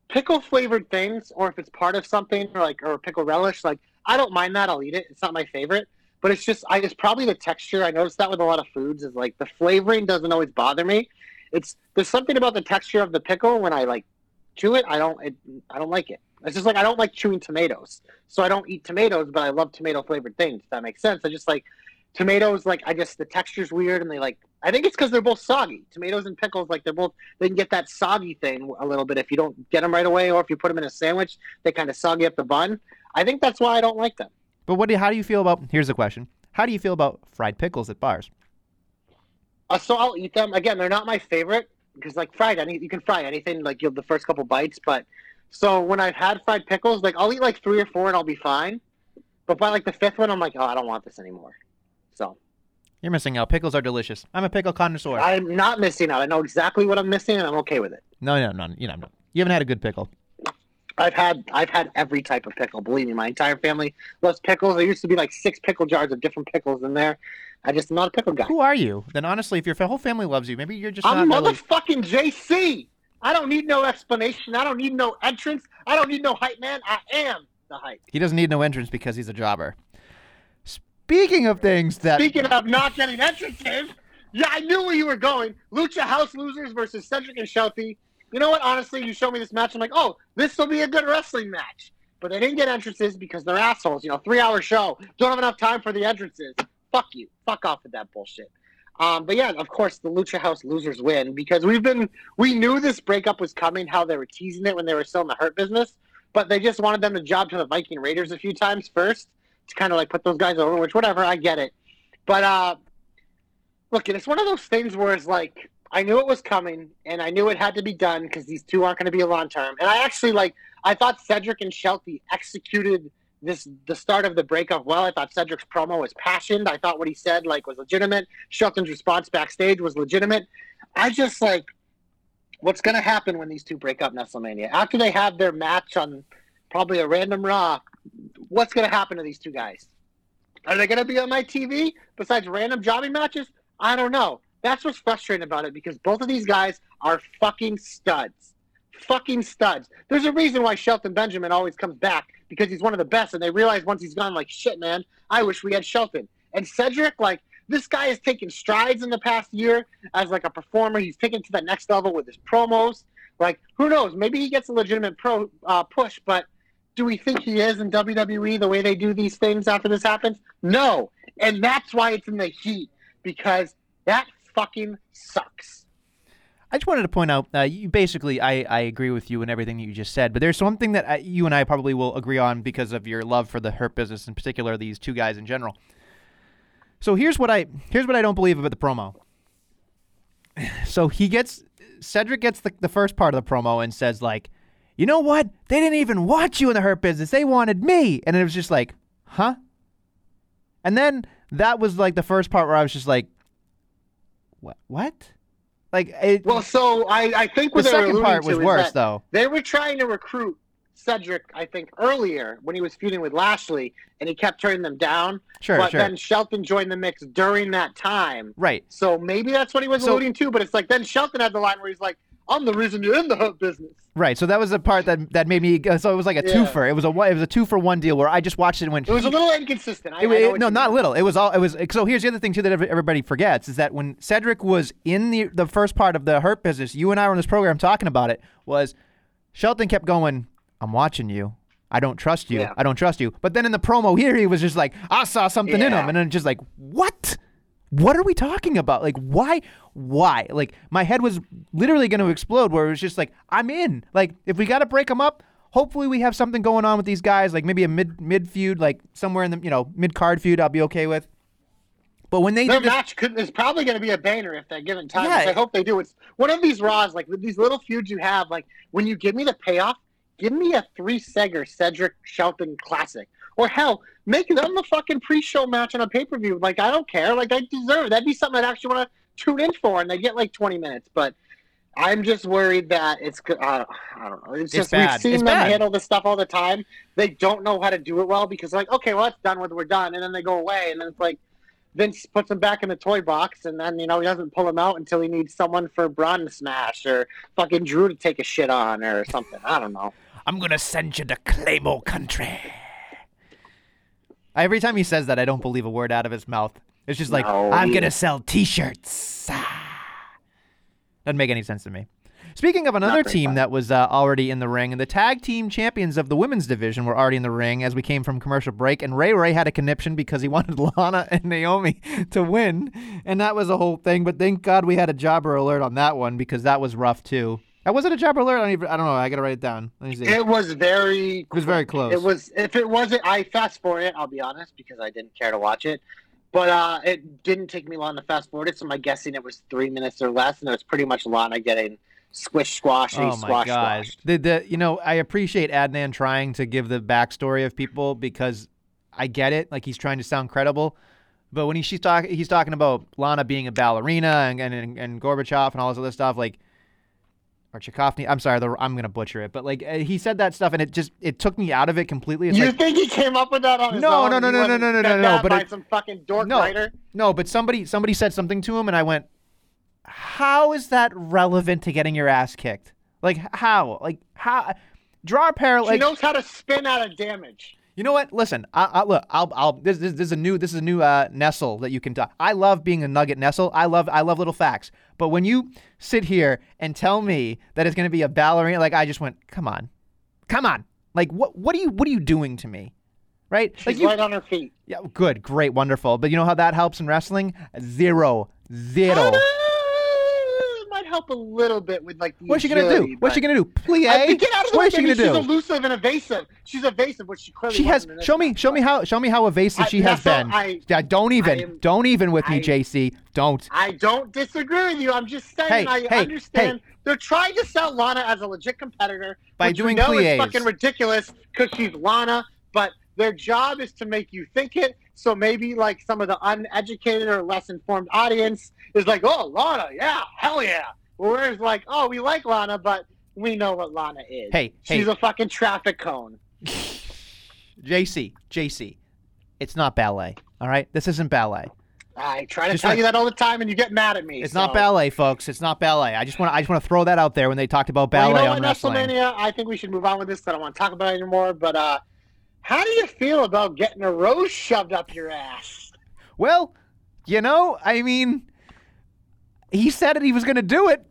pickle flavored things, or if it's part of something, or like or pickle relish, like I don't mind that. I'll eat it. It's not my favorite, but it's just I it's probably the texture. I noticed that with a lot of foods is like the flavoring doesn't always bother me. It's there's something about the texture of the pickle when I like chew it. I don't it, I don't like it. It's just like I don't like chewing tomatoes, so I don't eat tomatoes, but I love tomato flavored things. That makes sense. I just like tomatoes. Like I just the texture's weird, and they like. I think it's because they're both soggy. Tomatoes and pickles, like they're both they can get that soggy thing a little bit if you don't get them right away, or if you put them in a sandwich, they kind of soggy up the bun. I think that's why I don't like them. But what do how do you feel about? Here's the question: How do you feel about fried pickles at bars? Uh, so I'll eat them. Again, they're not my favorite because like fried, any you can fry anything like you have the first couple bites. But so when I've had fried pickles, like I'll eat like three or four and I'll be fine. But by like the fifth one, I'm like, oh, I don't want this anymore. So You're missing out. Pickles are delicious. I'm a pickle connoisseur. I'm not missing out. I know exactly what I'm missing, and I'm okay with it. no, no, no. You know, no. You haven't had a good pickle. I've had I've had every type of pickle. Believe me, my entire family loves pickles. There used to be like six pickle jars of different pickles in there. I just not a pickle guy. Who are you? Then honestly, if your whole family loves you, maybe you're just I'm not really. motherfucking JC. I don't need no explanation. I don't need no entrance. I don't need no hype man. I am the hype. He doesn't need no entrance because he's a jobber. Speaking of things that Speaking of not getting entrances, yeah, I knew where you were going. Lucha House losers versus Cedric and Shelty. you know what? Honestly, you show me this match, I'm like, oh, this will be a good wrestling match. But they didn't get entrances because they're assholes. You know, three hour show, don't have enough time for the entrances. Fuck you. Fuck off with that bullshit. Um, but yeah, of course, the Lucha House losers win because we've been we knew this breakup was coming. How they were teasing it when they were still in the Hurt business, but they just wanted them to job to the Viking Raiders a few times first to kind of like put those guys over. Which whatever, I get it. But uh, look, it's one of those things where it's like I knew it was coming and I knew it had to be done because these two aren't going to be a long term. And I actually like I thought Cedric and Shelty executed this the start of the breakup well. I thought Cedric's promo was passionate. I thought what he said like was legitimate. Shelton's response backstage was legitimate. I just like what's going to happen when these two break up WrestleMania after they have their match on probably a random Raw. What's going to happen to these two guys? Are they going to be on my TV besides random jobbing matches? I don't know. That's what's frustrating about it because both of these guys are fucking studs. Fucking studs. There's a reason why Shelton Benjamin always comes back because he's one of the best, and they realize once he's gone, like, shit, man, I wish we had Shelton. And Cedric, like, this guy has taken strides in the past year as like a performer. He's taken to the next level with his promos. Like, who knows? Maybe he gets a legitimate pro uh, push, but do we think he is in WWE the way they do these things after this happens? No. And that's why it's in the heat because that fucking sucks. I just wanted to point out, uh, you basically, I, I agree with you in everything that you just said, but there's something that I, you and I probably will agree on because of your love for the Hurt business, in particular, these two guys in general. So here's what I here's what I don't believe about the promo. So he gets Cedric gets the, the first part of the promo and says like, you know what? They didn't even want you in the Hurt business. They wanted me, and it was just like, huh? And then that was like the first part where I was just like, what? What? Like it. Well, so I, I think what they were second part was worse though. They were trying to recruit Cedric, I think, earlier when he was feuding with Lashley, and he kept turning them down. Sure, but sure. then Shelton joined the mix during that time. right. So maybe that's what he was So- alluding to. But it's like then Shelton had the line where he's like, "I'm the reason you're in the Hurt business." Right. So that was the part that that made me. So it was like a Yeah. twofer. It was a it was a two for one deal where I just watched it and went. It was a little inconsistent. I, It, it- no, not mean. little. It was all. It was. So here's the other thing too that everybody forgets is that when Cedric was in the the first part of the Hurt business, you and I were on this program talking about it. Was Shelton kept going? I'm watching you. I don't trust you. Yeah. I don't trust you. But then in the promo here, he was just like, I saw something in him, and then just like, what? What are we talking about? Like, why? Why? Like, my head was literally going to explode. Where it was just like, I'm in. Like, if we got to break them up, hopefully we have something going on with these guys. Like maybe a mid mid feud, like somewhere in the you know mid card feud. I'll be okay with. But when they Their match could, is probably going to be a banner if they're given time. Yeah. I hope they do. It's one of these Raws, like these little feuds you have. Like when you give me the payoff, give me a three segger Cedric Shelton classic, or hell, make them the fucking pre-show match on a pay-per-view. Like I don't care. Like I deserve. it. That'd be something I'd actually want to tune in for, and they get like twenty minutes. But I'm just worried that it's. don't, uh, I don't know. It's It's just bad. we've seen It's them bad. handle this stuff all the time. They don't know how to do it well because like, okay, well, it's done with. We're done, and then they go away, and then it's like. Vince puts him back in the toy box, and then you know he doesn't pull him out until he needs someone for Braun to smash or fucking Drew to take a shit on or something. I don't know. I'm gonna send you to Claymore Country. Every time he says that, I don't believe a word out of his mouth. It's just like No, I'm he- gonna sell T-shirts. Ah. Doesn't make any sense to me. Speaking of another team fun. that was uh, already in the ring, the tag team champions of the women's division were already in the ring as we came from commercial break, and Ray Ray had a conniption because he wanted Lana and Naomi to win, and that was a whole thing. But thank God we had a jobber alert on that one because that was rough too. Uh, wasn't a jobber alert? I don't, even, I don't know. I gotta write it down. Let me see. It was very. It was very close. It was. If it wasn't, I fast forward it. I'll be honest because I didn't care to watch it. But uh, it didn't take me long to fast forward it. So my guessing it was three minutes or less, and it was pretty much Lana getting squish squash Oh my squash gosh! squashed. The the you know I appreciate Adnan trying to give the backstory of people because I get it. Like he's trying to sound credible, but when he, she's talking, he's talking about Lana being a ballerina and and, and Gorbachev and all this other stuff like. Or Tchaikovsky. I'm sorry, the, I'm gonna butcher it, but like uh, he said that stuff, and it just it took me out of it completely. It's You like, think he came up with that on his No, own? no, no, no, no, no, no, no, no, but it- some fucking dork No. writer. No, but somebody somebody said something to him, and I went, "How is that relevant to getting your ass kicked? Like how? Like how? Draw a parallel. She Like, knows how to spin out of damage. You know what? Listen, I, I, look, I'll, I'll. This, this, this is a new, this is a new uh, Nestle that you can. talk. I love being a Nugget Nestle. I love, I love little facts. But when you sit here and tell me that it's going to be a ballerina, like I just went, come on, come on. Like what, what are you, what are you doing to me? Right? She's like you, right on her feet. yeah, good, great, wonderful. But you know how that helps in wrestling? Zero, zero. Help a little bit with like What's she gonna do? What's she gonna do? Plie? I get out of the what way, is she gonna do? She's elusive and evasive. She's evasive, which she clearly She has. wasn't in this Show me. Show me how. Show me how evasive I- she has been. I- yeah. Don't even. I am- don't even with me, JC. Don't. I don't disagree with you. I'm just saying Hey, I hey, understand. They're trying to sell Lana as a legit competitor By which doing we know plies. fucking ridiculous because she's Lana. But their job is to make you think it. So maybe like some of the uneducated or less informed audience is like, "Oh, Lana, yeah, hell yeah." Whereas like, "Oh, we like Lana, but we know what Lana is. Hey, she's hey. a fucking traffic cone." JC. JC. It's not ballet. All right. This isn't ballet. I try to Just tell like- you that all the time, and you get mad at me. It's so- not ballet, folks. It's not ballet. I just want. to I just want to throw that out there when they talked about ballet well, you know on what, wrestling. WrestleMania, I think we should move on with this. I don't want to talk about it anymore. But uh, how do you feel about getting a rose shoved up your ass? Well, you know, I mean, he said it. He was going to do it.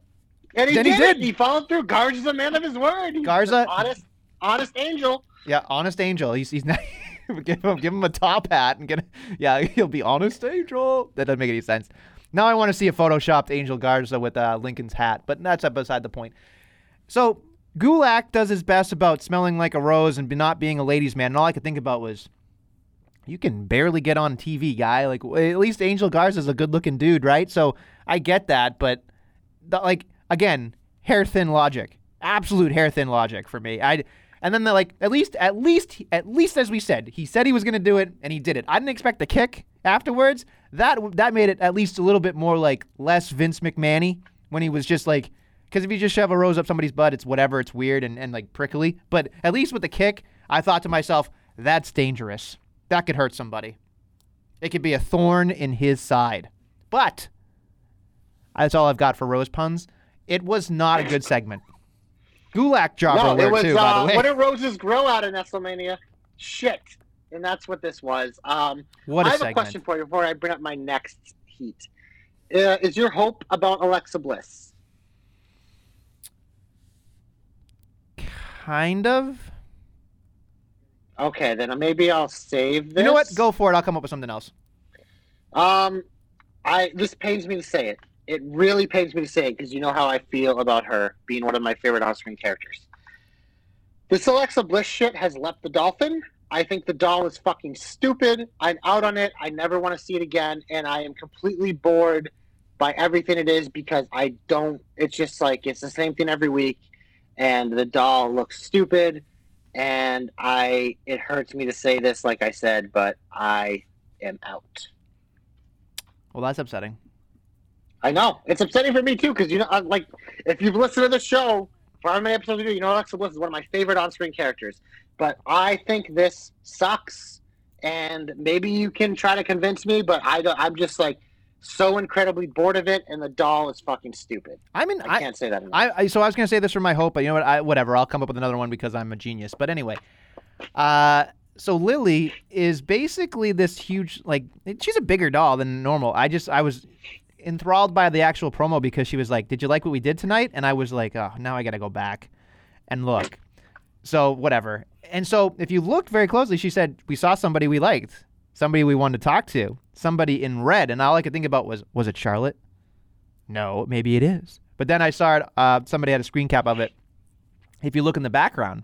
And he Then did, he did. He followed through. Garza's a man of his word. He's Garza- honest, honest angel. Yeah, honest angel. He's he's not. give him give him a top hat and get. Yeah, he'll be honest angel. That doesn't make any sense. Now I want to see a photoshopped Angel Garza with uh, Lincoln's hat, but that's beside the point. So Gulak does his best about smelling like a rose and not being a ladies' man. And all I could think about was, you can barely get on TV, guy. Like at least Angel Garza's a good-looking dude, right? So I get that, but the, like again, hair thin logic, absolute hair thin logic for me. I and then the like at least at least at least as we said, he said he was to do it and he did it. I didn't expect the kick afterwards. That that made it at least a little bit more like less Vince McMahony when he was just like because if you just shove a rose up somebody's butt, it's whatever, it's weird and, and like prickly. But at least with the kick, I thought to myself, that's dangerous. That could hurt somebody. It could be a thorn in his side. But that's all I've got for rose puns. It was not a good segment. Gulak jobber no, alert was. too, by uh, the way. What do roses grow out in WrestleMania? Shit. And that's what this was. Um, What a I have segment. a question for you before I bring up my next heat. Uh, is your hope about Alexa Bliss? Kind of. Okay, then maybe I'll save this. You know what? Go for it. I'll come up with something else. Um, I this pains me to say it. It really pains me to say it because you know how I feel about her being one of my favorite on-screen characters. This Alexa Bliss shit has left the dolphin. I think the doll is fucking stupid. I'm out on it. I never want to see it again, and I am completely bored by everything it is because I don't. It's just like it's the same thing every week, and the doll looks stupid. And I, it hurts me to say this, like I said, but I am out. Well, that's upsetting. I know it's upsetting for me too because you know, uh, like if you've listened to the show for how many episodes we do, you know Alexa Bliss is one of my favorite on-screen characters. But I think this sucks, and maybe you can try to convince me, but I don't. I'm just like so incredibly bored of it, and the doll is fucking stupid. I mean, I I, can't say that enough. I, I so I was gonna say this for my hope, but you know what? I, whatever. I'll come up with another one because I'm a genius. But anyway, uh, so Lily is basically this huge, like she's a bigger doll than normal. I just I was enthralled by the actual promo because she was like, "Did you like what we did tonight?" And I was like, "Oh, now I got to go back and look." So whatever. And so if you look very closely, she said we saw somebody we liked, somebody we wanted to talk to, somebody in red, and all I could think about was, was it Charlotte? No, maybe it is. But then I saw it. Uh, somebody had a screen cap of it. If you look in the background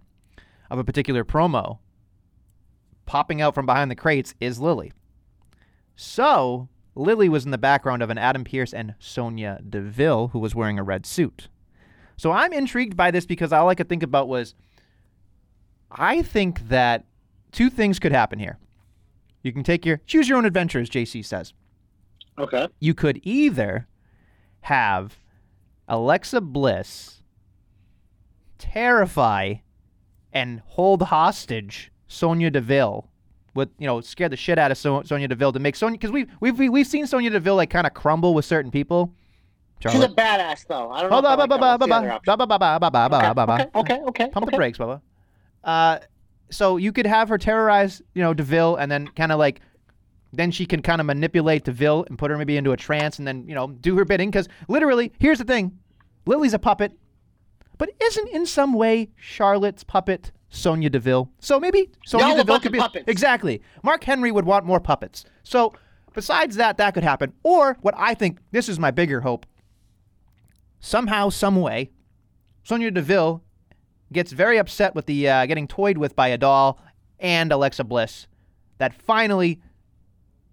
of a particular promo, popping out from behind the crates is Lily. So Lily was in the background of an Adam Pearce and Sonya Deville, who was wearing a red suit. So I'm intrigued by this because all I could think about was I think that two things could happen here. You can take your choose your own adventure, as JC says. okay. You could either have Alexa Bliss terrify and hold hostage Sonya Deville with you know scared the shit out of so- Deville to make Sonya because we've we've we've seen Sonya Deville like kind of crumble with certain people. Charlotte. She's a badass though. I don't know. Hold on, ba Okay, okay. Pump the brakes, Bubba. Uh, so you could have her terrorize, you know, Deville, and then kind of like, then she can kind of manipulate Deville and put her maybe into a trance, and then you know do her bidding. Because literally, here's the thing, Lily's a puppet, but isn't in some way Charlotte's puppet Sonya Deville? So maybe Sonya Y'all Deville could be puppets. exactly. Mark Henry would want more puppets. So besides that, that could happen. Or what I think this is my bigger hope. Somehow, some way, Sonya Deville gets very upset with the uh, getting toyed with by a doll and Alexa Bliss. That finally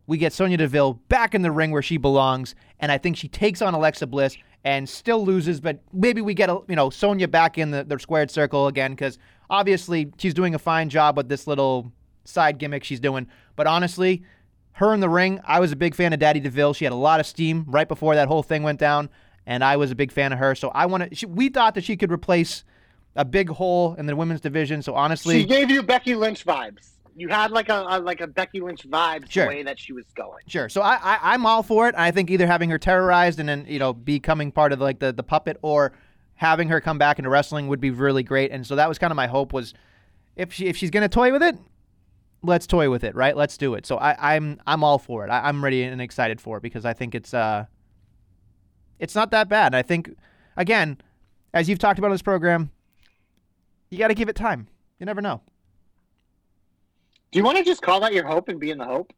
we get Sonya Deville back in the ring where she belongs, and I think she takes on Alexa Bliss and still loses, but maybe we get a, you know Sonya back in the, the squared circle again because obviously she's doing a fine job with this little side gimmick she's doing. But honestly, her in the ring, I was a big fan of Daddy Deville. She had a lot of steam right before that whole thing went down, and I was a big fan of her. So I want to. We thought that she could replace a big hole in the women's division. So honestly, She gave you Becky Lynch vibes. You had like a, a like a Becky Lynch vibe Sure. the way that she was going. Sure. So I, I I'm all for it. I think either having her terrorized and then you know becoming part of like the the puppet or having her come back into wrestling would be really great. And so that was kind of my hope was if she if she's gonna toy with it, let's toy with it, right? Let's do it. So I I'm I'm all for it. I, I'm ready and excited for it because I think it's uh it's not that bad. I think again, as you've talked about in this program, you got to give it time. You never know. Do you want to just call that your hope and be in the hope?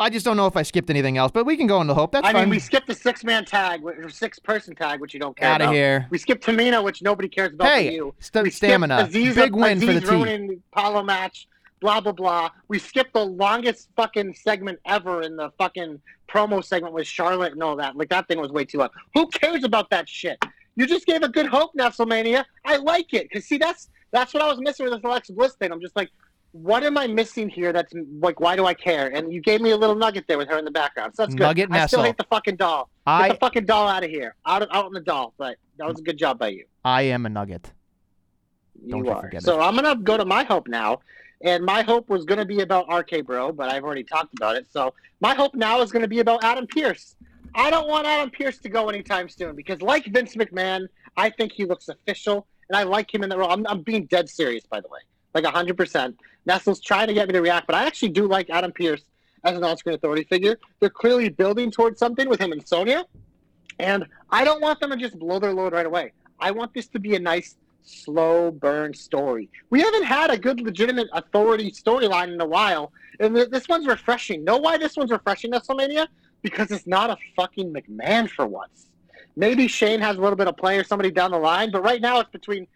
I just don't know if I skipped anything else, but we can go into hope. That's fine. I fine. mean, we skipped the six man tag or six person tag, which you don't care Out of here. We skipped Tamina, which nobody cares about. Hey, you. st- stamina. Aziz, Big win Aziz for the team. Paulo match. Blah blah blah. We skipped the longest fucking segment ever in the fucking promo segment with Charlotte and all that. Like that thing was way too long. Who cares about that shit? You just gave a good hope, WrestleMania. I like it because see, that's that's what I was missing with this Alexa Bliss thing. I'm just like, what am I missing here? That's like, why do I care? And you gave me a little nugget there with her in the background, so that's good. Nugget I still hate the fucking doll. Get I the fucking doll out of here, out of, out on the doll. But that was a good job by you. I am a nugget. You Don't you are. so I'm gonna go to my hope now, and my hope was gonna be about RK Bro, but I've already talked about it. So my hope now is gonna be about Adam Pearce. I don't want Adam Pearce to go anytime soon because, like Vince McMahon, I think he looks official, and I like him in the role. I'm, I'm being dead serious, by the way, like 100. percent Nestle's trying to get me to react, but I actually do like Adam Pearce as an on-screen authority figure. They're clearly building towards something with him and Sonya, and I don't want them to just blow their load right away. I want this to be a nice, slow burn story. We haven't had a good, legitimate authority storyline in a while, and th- this one's refreshing. Know why this one's refreshing, WrestleMania? Because it's not a fucking McMahon for once. Maybe Shane has a little bit of play or somebody down the line, but right now it's between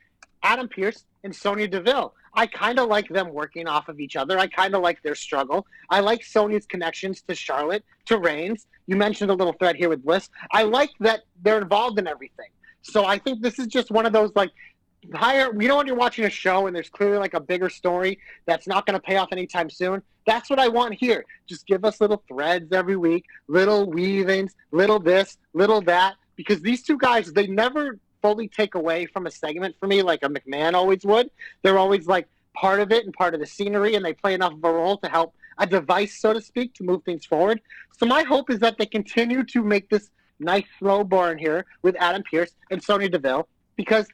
Adam Pearce and Sonya Deville. I kind of like them working off of each other. I kind of like their struggle. I like Sonya's connections to Charlotte, to Reigns. You mentioned a little thread here with Bliss. I like that they're involved in everything. So I think this is just one of those like higher. You know when you're watching a show and there's clearly like a bigger story that's not going to pay off anytime soon. That's what I want here. Just give us little threads every week, little weavings, little this, little that. Because these two guys, they never fully take away from a segment for me like a McMahon always would. They're always like part of it and part of the scenery, and they play enough of a role to help a device, so to speak, to move things forward. So my hope is that they continue to make this nice slow burn here with Adam Pearce and Sony Deville because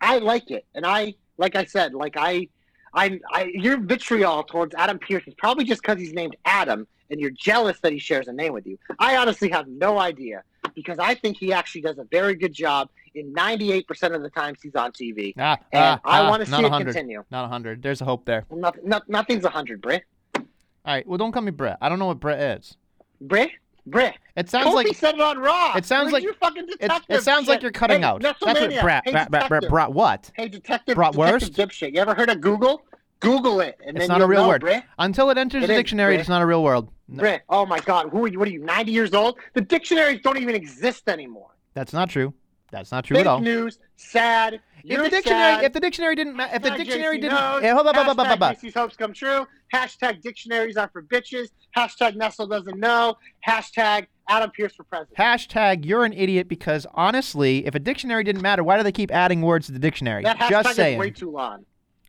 I like it, and I like I said, like I, I, I your vitriol towards Adam Pearce is probably just because he's named Adam, and you're jealous that he shares a name with you. I honestly have no idea because I think he actually does a very good job in 98% of the times he's on TV, Ah, and ah, I ah, want to see it continue. Not 100. There's a hope there. Nothing, no, nothing's 100, Britt. All right. Well, don't call me Brett. I don't know what Brett is. Britt, Britt. It sounds Kofi like said it on Raw. it sounds like- your fucking it, detective it sounds like you're cutting Hey, out. That's what. Brett. Hey, Brett, Brett, detective. Brett, what? Hey, detective, Bratwurst? detective dipshit. You ever heard of Google? Google it, and It's then not a real know, word. Britt. Until it enters It the is, dictionary, Britt. it's not a real word. No, Britt, oh my God, who are you? What are you? Ninety years old? The dictionaries don't even exist anymore. that's not true. That's not true Fake at all. news. Sad. If the dictionary, sad. if the dictionary didn't, ma- if the dictionary JC didn't, knows. yeah, hold on, hold on, hold on, Hashtag hold on. Hopes come true. Hashtag dictionaries are for bitches. Hashtag Nestle doesn't know. Hashtag Adam Pearce for president. Hashtag you're an idiot because honestly, if a dictionary didn't matter, why do they keep adding words to the dictionary? that hashtag Just is saying. way too long.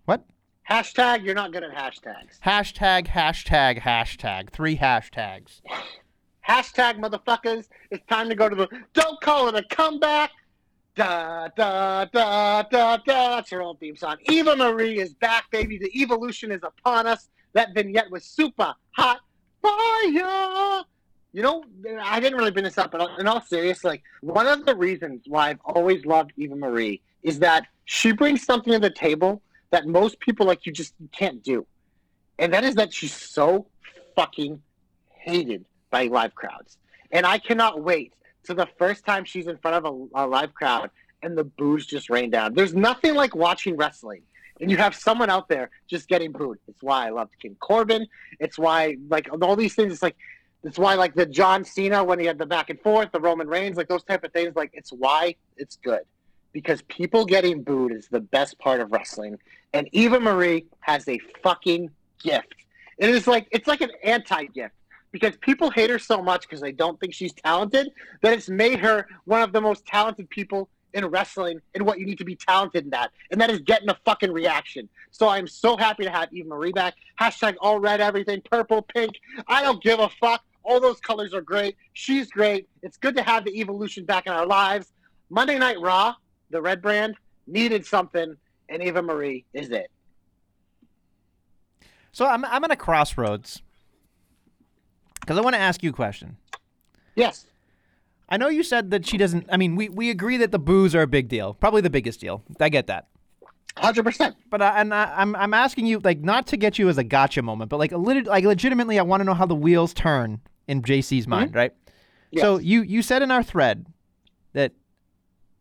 What? Hashtag, you're not good at hashtags. Hashtag, hashtag, hashtag. Three hashtags. Hashtag, motherfuckers. It's time to go to the. Don't call it a comeback. Da da da da da. That's her own theme song. Eva Marie is back, baby. The evolution is upon us. That vignette was super hot fire. You know, I didn't really bring this up, but in all seriousness, like one of the reasons why I've always loved Eva Marie is that she brings something to the table that most people like you just can't do, and that is that she's so fucking hated by live crowds. And I cannot wait to the first time she's in front of a, a live crowd and the boos just rain down. There's nothing like watching wrestling and you have someone out there just getting booed. It's why I loved King Corbin. It's why like all these things. It's like it's why like the John Cena when he had the back and forth, the Roman Reigns, like those type of things. Like it's why it's good because people getting booed is the best part of wrestling. And Eva Marie has a fucking gift. It is like it's like an anti-gift because people hate her so much because they don't think she's talented that it's made her one of the most talented people in wrestling and what you need to be talented in that, and that is getting a fucking reaction. So I'm so happy to have Eva Marie back. Hashtag all red, everything purple, pink. I don't give a fuck. All those colors are great. She's great. It's good to have the evolution back in our lives. Monday Night Raw, the red brand, needed something, and Eva Marie is it. So I'm I'm at a crossroads because I want to ask you a question. Yes. I know you said that she doesn't. I mean, we, we agree that the boos are a big deal, probably the biggest deal. I get that. Hundred percent. But I, and I, I'm I'm asking you like not to get you as a gotcha moment, but like a lit- like legitimately, I want to know how the wheels turn in JC's mind, mm-hmm. right? Yes. So you you said in our thread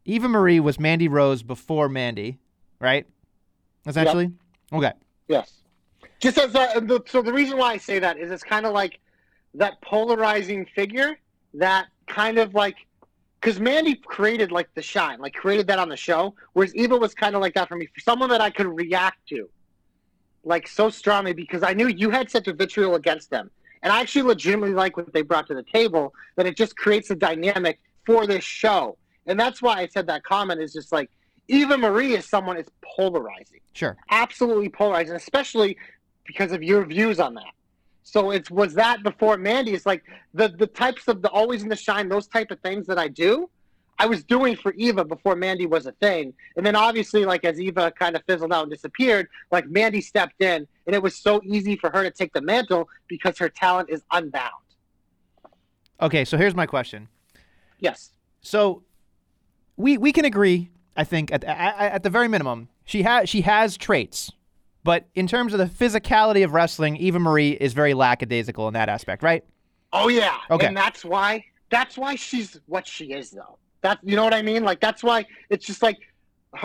Eva Marie was Mandy Rose before Mandy, right? Essentially. Okay. Yes. Just as a, the, so the reason why I say that is it's kind of like that polarizing figure that kind of like because Mandy created like the shine, like created that on the show, whereas Eva was kind of like that for me, for someone that I could react to, like so strongly because I knew you had such a vitriol against them, and I actually legitimately like what they brought to the table. That it just creates a dynamic for this show, and that's why I said that comment is just like Eva Marie is someone is polarizing, Sure. absolutely polarizing, especially because of your views on that. So it was that before Mandy. It's like the the types of the always in the shine, those type of things that I do. I was doing for Eva before Mandy was a thing, and then obviously, like as Eva kind of fizzled out and disappeared, like Mandy stepped in, and it was so easy for her to take the mantle because her talent is unbound. Okay. So here's my question. Yes, So we we can agree, I think, at at, at the very minimum, she has she has traits, but in terms of the physicality of wrestling, Eva Marie is very lackadaisical in that aspect, right? Oh yeah. Okay. And that's why that's why she's what she is though. That you know what I mean? Like that's why it's just like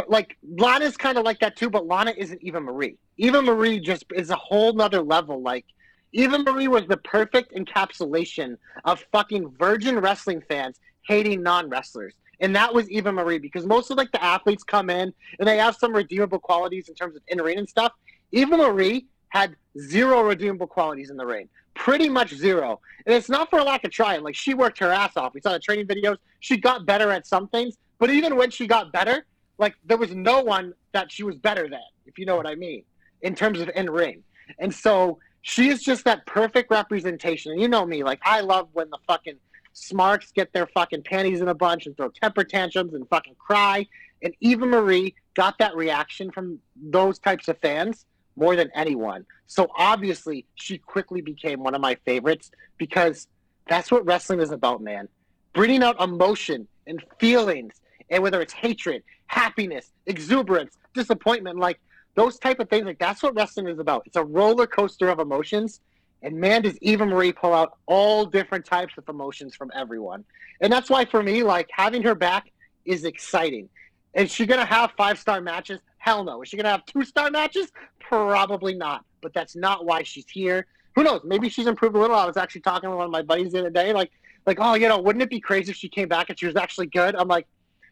like Lana's kind of like that too, but Lana isn't Eva Marie. Eva Marie just is a whole nother level. Like Eva Marie was the perfect encapsulation of fucking virgin wrestling fans hating non wrestlers. And that was Eva Marie because most of like the athletes come in and they have some redeemable qualities in terms of in ring and stuff. Eva Marie had zero redeemable qualities in the ring. Pretty much zero. And it's not for a lack of trying. Like she worked her ass off. We saw the training videos. She got better at some things. But even when she got better, like there was no one that she was better than, if you know what I mean, in terms of in ring. And so she is just that perfect representation. And you know me, like I love when the fucking smarks get their fucking panties in a bunch and throw temper tantrums and fucking cry. And Eva Marie got that reaction from those types of fans more than anyone. So obviously, she quickly became one of my favorites because that's what wrestling is about, man. Bringing out emotion and feelings, and whether it's hatred, happiness, exuberance, disappointment, like those type of things, like that's what wrestling is about. It's a roller coaster of emotions. And man, does Eva Marie pull out all different types of emotions from everyone. And that's why for me, like having her back is exciting. Is she gonna have five star matches? Hell no. Is she gonna have two star matches? Probably not. But that's not why she's here. Who knows? Maybe she's improved a little. I was actually talking to one of my buddies the other day, like, like, oh, you know, wouldn't it be crazy if she came back and she was actually good? I'm like,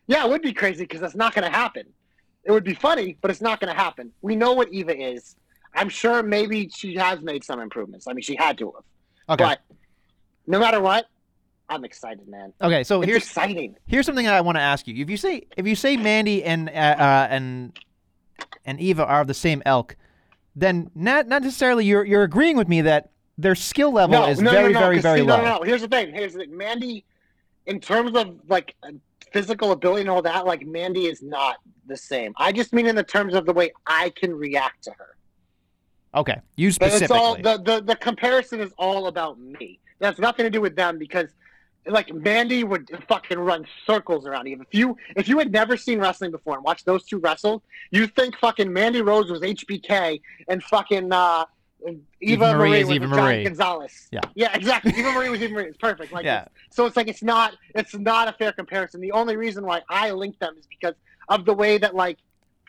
yeah, it would be crazy because that's not gonna happen. It would be funny, but it's not gonna happen. We know what Eva is. I'm sure maybe she has made some improvements. I mean, she had to have. Okay. But no matter what, I'm excited, man. okay. So It's here's exciting. here's something I want to ask you. If you say if you say Mandy and uh, uh, and and Eva are of the same elk, then not not necessarily you're you're agreeing with me that their skill level is very very 'cause very see, low. No, no, no. Here's the thing. Here's the thing. Mandy, in terms of like physical ability and all that, like Mandy is not the same. I just mean in the terms of the way I can react to her. Okay, you But it's specifically. all the, the the comparison is all about me. That's nothing to do with them because like Mandy would fucking run circles around you. If you if you had never seen wrestling before and watched those two wrestle, you think fucking Mandy Rose was HBK and fucking uh Eva, Eva Marie Marie was Eva Marie. Gonzalez. Yeah. Yeah, exactly. Eva Marie was Eva Marie. It's perfect. Like Yeah. it's- so it's like it's not it's not a fair comparison. The only reason why I link them is because of the way that like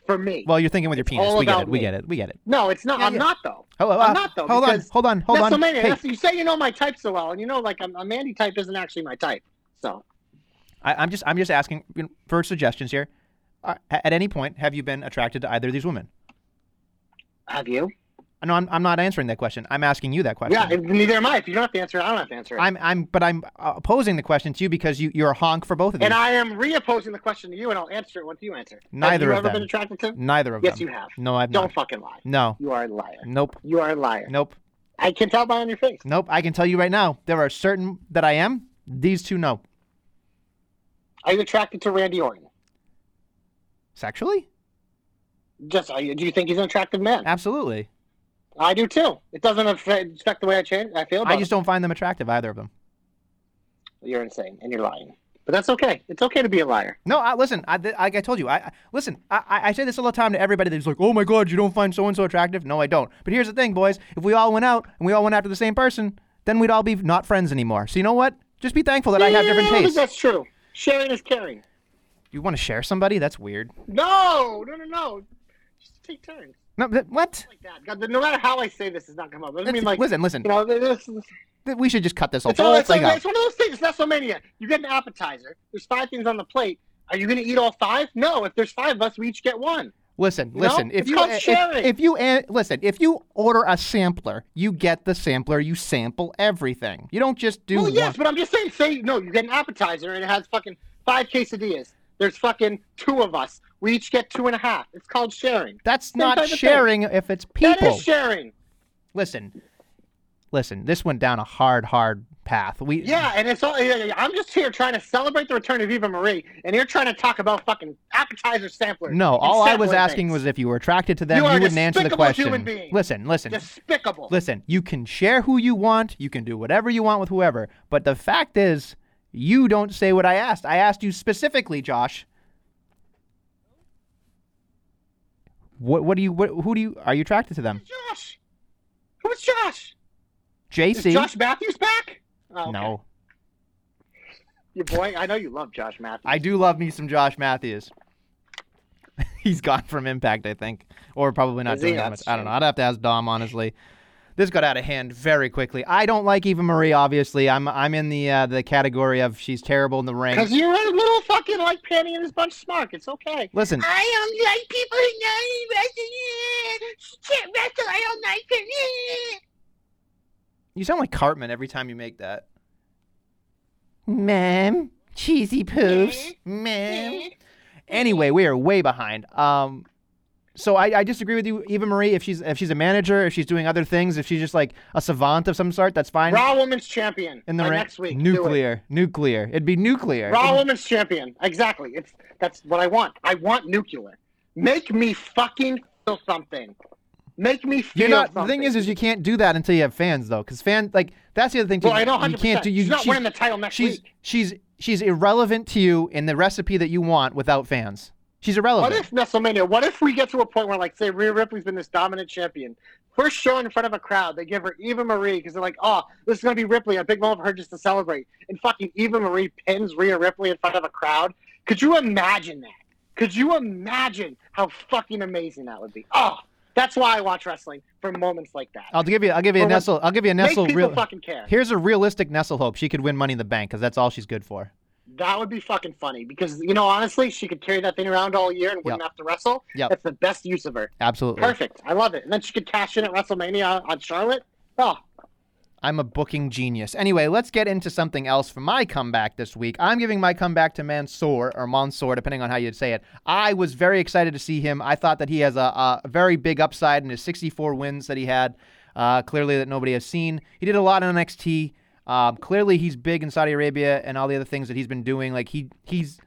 for me. well, you're thinking with your penis. We get it. We get it. We get it. no, it's not. Yeah, I'm yeah. not though. Hold, I'm not, though, hold on. Hold on. Hold on. Hey, that's- you say you know my type so well, and you know like a, a Mandy type isn't actually my type. So I, I'm just I'm just asking for suggestions here. Uh, at any point, have you been attracted to either of these women? have you? Uh, no, I'm, I'm not answering that question. I'm asking you that question. Yeah, neither am I. If you don't have to answer it, I don't have to answer it. I'm I'm but I'm uh, opposing the question to you because you you're a honk for both of these. and I am reopposing the question to you, and I'll answer it once you answer. Neither have of you ever them. been attracted to? Neither of Yes, them. Yes, you have. No, I've been Don't not. fucking lie. No. You are a liar. Nope. You are a liar. Nope. I can tell by on your face. Nope. I can tell you right now, there are certain that I am. These two, no. Are you attracted to Randy Orton? Sexually? Just are you, do you think he's an attractive man? Absolutely. I do too. It doesn't affect the way I change. I feel. I just don't find them attractive, either of them. You're insane, and you're lying. But that's okay. It's okay to be a liar. No, I, listen. I, th- like I told you, I, I listen. I, I say this all the time to everybody that's like, "Oh my God, you don't find so and so attractive." No, I don't. But here's the thing, boys. If we all went out and we all went after the same person, then we'd all be not friends anymore. So you know what? Just be thankful that I have different Yeah, I think tastes. That's true. Sharing is caring. You want to share somebody? That's weird. No, no, no, no. Just take turns No, th- what? like that. God, no matter how I say this, it's not come up. I mean, like, listen, listen. you know, this is. Th- We should just cut this whole It's, all, it's, thing all- out. it's one of those things. It's not so WrestleMania. You get an appetizer. There's five things on the plate. Are you going to eat all five? No. If there's five of us, we each get one. Listen, You know? listen. If you called if, sharing. if you listen, if you order a sampler, you get the sampler. You sample everything. You don't just do well, one. yes, but I'm just saying. Say no. You get an appetizer and it has fucking five quesadillas. There's fucking two of us. We each get two and a half. It's called sharing. That's Same not type of thing. sharing if it's people. That is sharing. listen, listen. This went down a hard, hard path. We Yeah, and it's all. I'm just here trying to celebrate the return of Eva Marie, and you're trying to talk about fucking appetizer sampler. No, all I was asking things. was if you were attracted to them, You you, wouldn't answer the question. human being. Listen, listen. despicable. Listen, you can share who you want, you can do whatever you want with whoever, but the fact is, you don't say what I asked. I asked you specifically, Josh. What what do you what, who do you are you attracted to them? Josh. Who's Josh? Is JC? Josh Matthews back? Oh, okay. No. Your boy. I know you love Josh Matthews. I do love me some Josh Matthews. He's gone from Impact, I think, or probably not Is doing that much. I don't know. I'd have to ask Dom honestly. This got out of hand very quickly. I don't like Eva Marie. Obviously, I'm I'm in the uh, the category of she's terrible in the ring. Because you're a little fucking like Panty and his bunch smart. It's okay. Listen, I don't like people who know wrestling. She can't wrestle. I don't like her. you sound like Cartman every time you make that. Ma'am, cheesy poofs, ma'am. Anyway, we are way behind. Um, so I, I disagree with you, Eva Marie. If she's if she's a manager, if she's doing other things, if she's just like a savant of some sort, that's fine. Raw Women's Champion. in the ring, next week. Do it. nuclear, nuclear. It'd be nuclear. Raw Women's Champion. Exactly. It's that's what I want. I want nuclear. Make me fucking feel something. Make me feel something. You're not. something. The thing is, is you can't do that until you have fans, though, because fan like that's the other thing. Too. well, I know you 100%. can't do. You, she's not she's, winning the title next she's week. she's she's irrelevant to you in the recipe that you want without fans. She's irrelevant. What if WrestleMania? What if we get to a point where, like, say, Rhea Ripley's been this dominant champion, first show in front of a crowd, they give her Eva Marie because they're like, oh, this is gonna be Ripley, a big moment for her just to celebrate, and fucking Eva Marie pins Rhea Ripley in front of a crowd. Could you imagine that? Could you imagine how fucking amazing that would be? Oh, that's why I watch wrestling for moments like that. I'll give you. I'll give you a Or Nestle. I'll give you a nestle. Make people Real, fucking care. here's a realistic Nestle hope. She could win Money in the Bank because that's all she's good for. That would be fucking funny because you know honestly, she could carry that thing around all year and wouldn't have to wrestle. Yep. That's the best use of her. Absolutely. Perfect. I love it. And then she could cash in at WrestleMania on Charlotte. Oh, I'm a booking genius. Anyway, let's get into something else for my comeback this week. I'm giving my comeback to Mansoor or Mansoor, depending on how you'd say it. I was very excited to see him. I thought that he has a, a very big upside in his 64 wins that he had. Uh, clearly, that nobody has seen. He did a lot in NXT. Um, clearly, he's big in Saudi Arabia and all the other things that he's been doing. Like he he's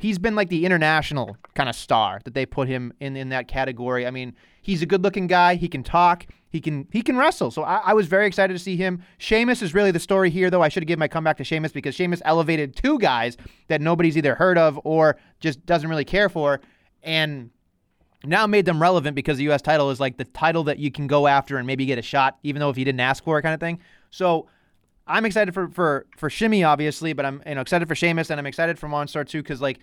he's been like the international kind of star that they put him in in that category. I mean, he's a good looking guy. He can talk. He can he can wrestle. So I, I was very excited to see him. Sheamus is really the story here, though. I should have given my comeback to Sheamus because Sheamus elevated two guys that nobody's either heard of or just doesn't really care for, and now made them relevant because the U.S. title is like the title that you can go after and maybe get a shot, even though if you didn't ask for it, kind of thing. So I'm excited for for for Shimmy, obviously, but I'm you know excited for Sheamus and I'm excited for Monster too because like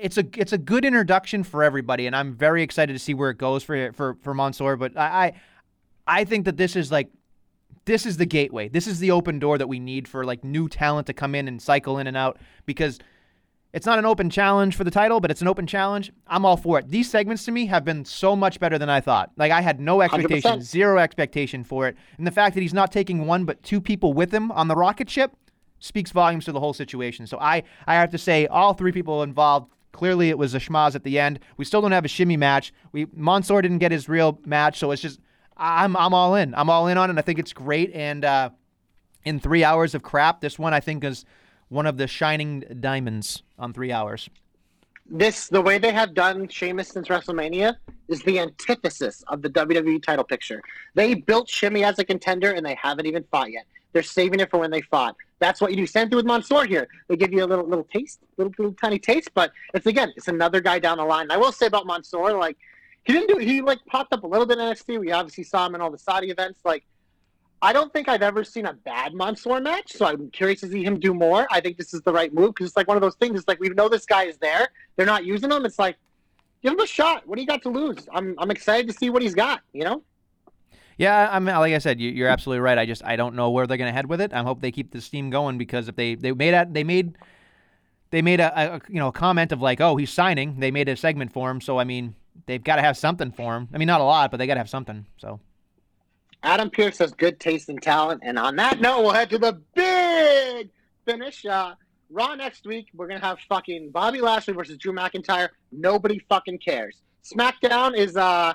it's a it's a good introduction for everybody, and I'm very excited to see where it goes for for for Mansoor. But I I, I think that this is like this is the gateway. This is the open door that we need for like new talent to come in and cycle in and out because it's not an open challenge for the title, but it's an open challenge. I'm all for it. These segments to me have been so much better than I thought. Like I had no expectation, 100%. zero expectation for it. And the fact that he's not taking one but two people with him on the rocket ship speaks volumes to the whole situation. So I I have to say all three people involved clearly it was a schmaz at the end. We still don't have a shimmy match. We Mansoor didn't get his real match, so it's just I'm I'm all in. I'm all in on it. I think it's great and uh in 3 hours of crap, this one I think is one of the shining diamonds on 3 hours. This the way they have done Sheamus since WrestleMania is the antithesis of the WWE title picture. They built Shimmy as a contender and they haven't even fought yet. They're saving it for when they fought. That's what you do. Same thing with Mansoor here. They give you a little little taste, little little tiny taste, but it's again, it's another guy down the line. I will say about Mansoor, like he didn't do he like popped up a little bit in NXT. We obviously saw him in all the Saudi events. Like I don't think I've ever seen a bad Mansoor match, so I'm curious to see him do more. I think this is the right move because it's like one of those things. It's like we know this guy is there. They're not using him. It's like give him a shot. What do you got to lose? I'm I'm excited to see what he's got. You know. Yeah, I'm like I said, you, you're absolutely right. I just I don't know where they're going to head with it. I hope they keep the steam going because if they they made a, they made they made a, a you know a comment of like oh he's signing. They made a segment for him, so I mean they've got to have something for him. I mean not a lot, but they got to have something. So Adam Pearce has good taste and talent. And on that note, we'll head to the big finish. Uh, Raw next week, we're going to have fucking Bobby Lashley versus Drew McIntyre. Nobody fucking cares. SmackDown is uh,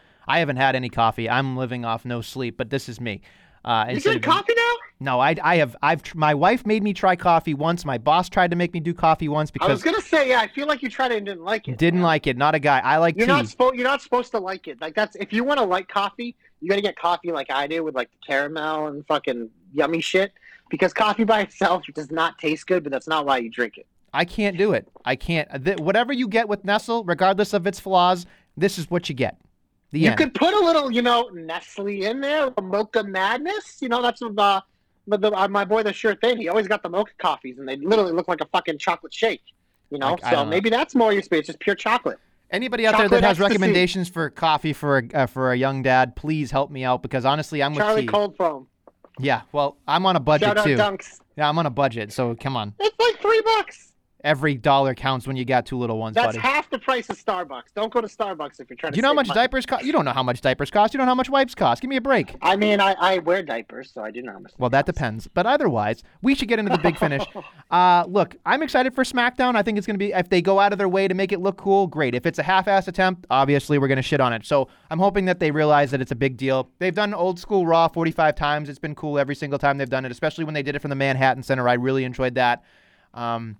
I haven't had any coffee. I'm living off no sleep, but this is me. Uh, You coffee now? No, I, I have. I've. tr- My wife made me try coffee once. My boss tried to make me do coffee once because I was gonna say, yeah. I feel like you tried it and didn't like it. didn't man. like it. Not a guy. I like You're tea. not supposed. You're not supposed to like it. Like that's if you want to like coffee, you got to get coffee like I do with like the caramel and fucking yummy shit. Because coffee by itself does not taste good, but that's not why you drink it. I can't do it. I can't. Th- whatever you get with Nestle, regardless of its flaws, this is what you get. The You end. could put a little, you know, Nestle in there, a mocha madness. You know, that's what uh, but the, uh, my boy the sure thing. He always got the mocha coffees, and they literally look like a fucking chocolate shake. You know, I so know. maybe that's more your space, just pure chocolate. Anybody out there that has ecstasy. recommendations for coffee for a, uh, for a young dad, please help me out because honestly, I'm with Charlie tea. Cold Foam. Yeah, well, I'm on a budget Shout out too. Dunks. Yeah, I'm on a budget, so come on. It's like three bucks. Every dollar counts when you got two little ones, That's buddy. half the price of Starbucks. Don't go to Starbucks if you're trying Do to. you know how much money. diapers cost? You don't know how much diapers cost. You don't know how much wipes cost. Give me a break. I mean, I, I wear diapers, so I do know how much. Well, that depends. But otherwise, we should get into the big finish. Uh, look, I'm excited for SmackDown. I think it's going to be, if they go out of their way to make it look cool, great. If it's a half assed attempt, obviously we're going to shit on it. So I'm hoping that they realize that it's a big deal. They've done old school Raw 45 times. It's been cool every single time they've done it, especially when they did it from the Manhattan Center. I really enjoyed that. Um,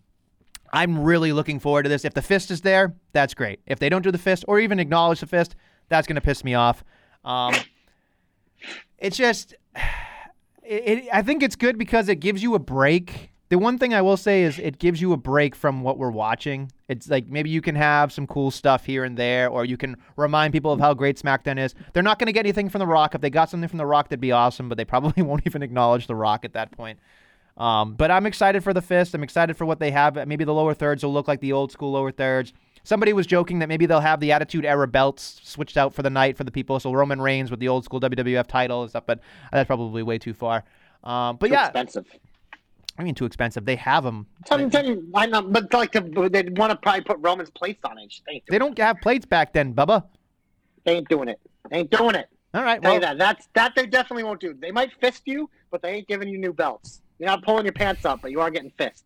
I'm really looking forward to this. If the fist is there, that's great. If they don't do the fist or even acknowledge the fist, that's going to piss me off. Um, it's just, it, it, I think it's good because it gives you a break. The one thing I will say is it gives you a break from what we're watching. It's like maybe you can have some cool stuff here and there, or you can remind people of how great SmackDown is. They're not going to get anything from The Rock. If they got something from The Rock, that'd be awesome, but they probably won't even acknowledge The Rock at that point. Um, but I'm excited for the fist. I'm excited for what they have. Maybe the lower thirds will look like the old school lower thirds. Somebody was joking that maybe they'll have the Attitude Era belts switched out for the night for the people. So Roman Reigns with the old school WWF title and stuff, but that's probably way too far. Um, but Too yeah, expensive. I mean, too expensive. They have them. Tell me, tell me, why not? But like, the, they want to probably put Roman's plates on it. They They don't have plates back then, Bubba. they ain't doing it. They ain't doing it. All right. Tell Well, you that. That's that they definitely won't do. They might fist you, but they ain't giving you new belts. You're not pulling your pants up, but you are getting fist.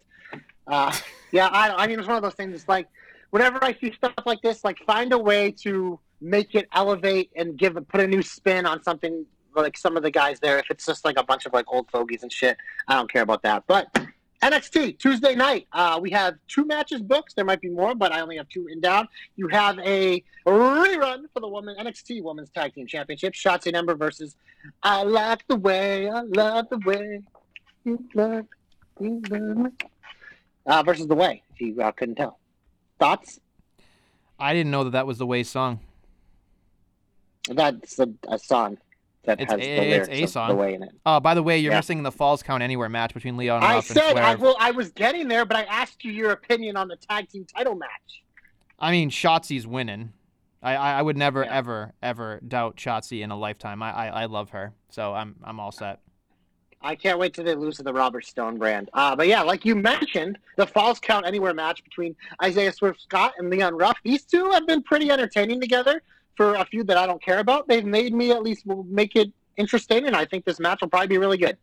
Uh, yeah, I, I mean, it's one of those things. It's like whenever I see stuff like this, like find a way to make it elevate and give put a new spin on something. Like some of the guys there, if it's just like a bunch of like old fogies and shit, I don't care about that. But NXT Tuesday night, uh, we have two matches booked. There might be more, but I only have two in down. You have a rerun for the woman NXT Women's Tag Team Championship. Shotzi Ember versus I like the way I love the way you love you love me. Uh, versus the way. If you uh, couldn't tell. Thoughts? I didn't know that that was the way song. That's a, a song that It's has a- the it's lyrics a of song. the way in it. Oh, by the way, you're Yeah. missing the Falls Count Anywhere match between Leon I Ruff and said I Swerve. well I was getting there, but I asked you your opinion on the tag team title match. I mean, Shotzi's winning. I, I, I would never, Yeah. ever, ever doubt Shotzi in a lifetime. I, I, I love her, so I'm, I'm all set. I can't wait till they lose to the Robert Stone brand. Uh, but yeah, like you mentioned, the Falls Count Anywhere match between Isaiah Swerve Scott and Leon Ruff. These two have been pretty entertaining together for a feud that I don't care about. They've made me at least make it interesting, and I think this match will probably be really good.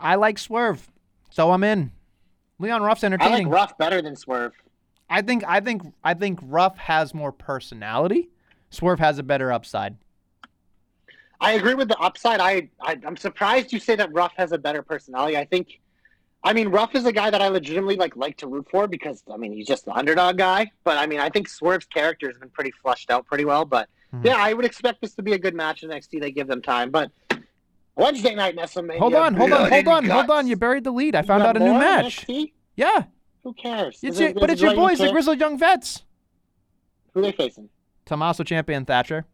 I like Swerve, so I'm in. Leon Ruff's entertaining. I like. Ruff better than Swerve. I think, I think, I think Ruff has more personality. Swerve has a better upside. I agree with the upside. I, I I'm surprised you say that Ruff has a better personality. I think, I mean, Ruff is a guy that I legitimately like like to root for because I mean he's just the underdog guy. But I mean I think Swerve's character has been pretty flushed out pretty well. But Mhm. yeah, I would expect this to be a good match in NXT. They give them time. But Wednesday night in WrestleMania. Hold on, hold on, hold and on, hold on. You buried the lead. I found out a new match. NXT? Yeah, Who cares? it's your, it- but it's your why you boys, the? Grizzled Young Vets. Who they facing? Tommaso Ciampa Thatcher.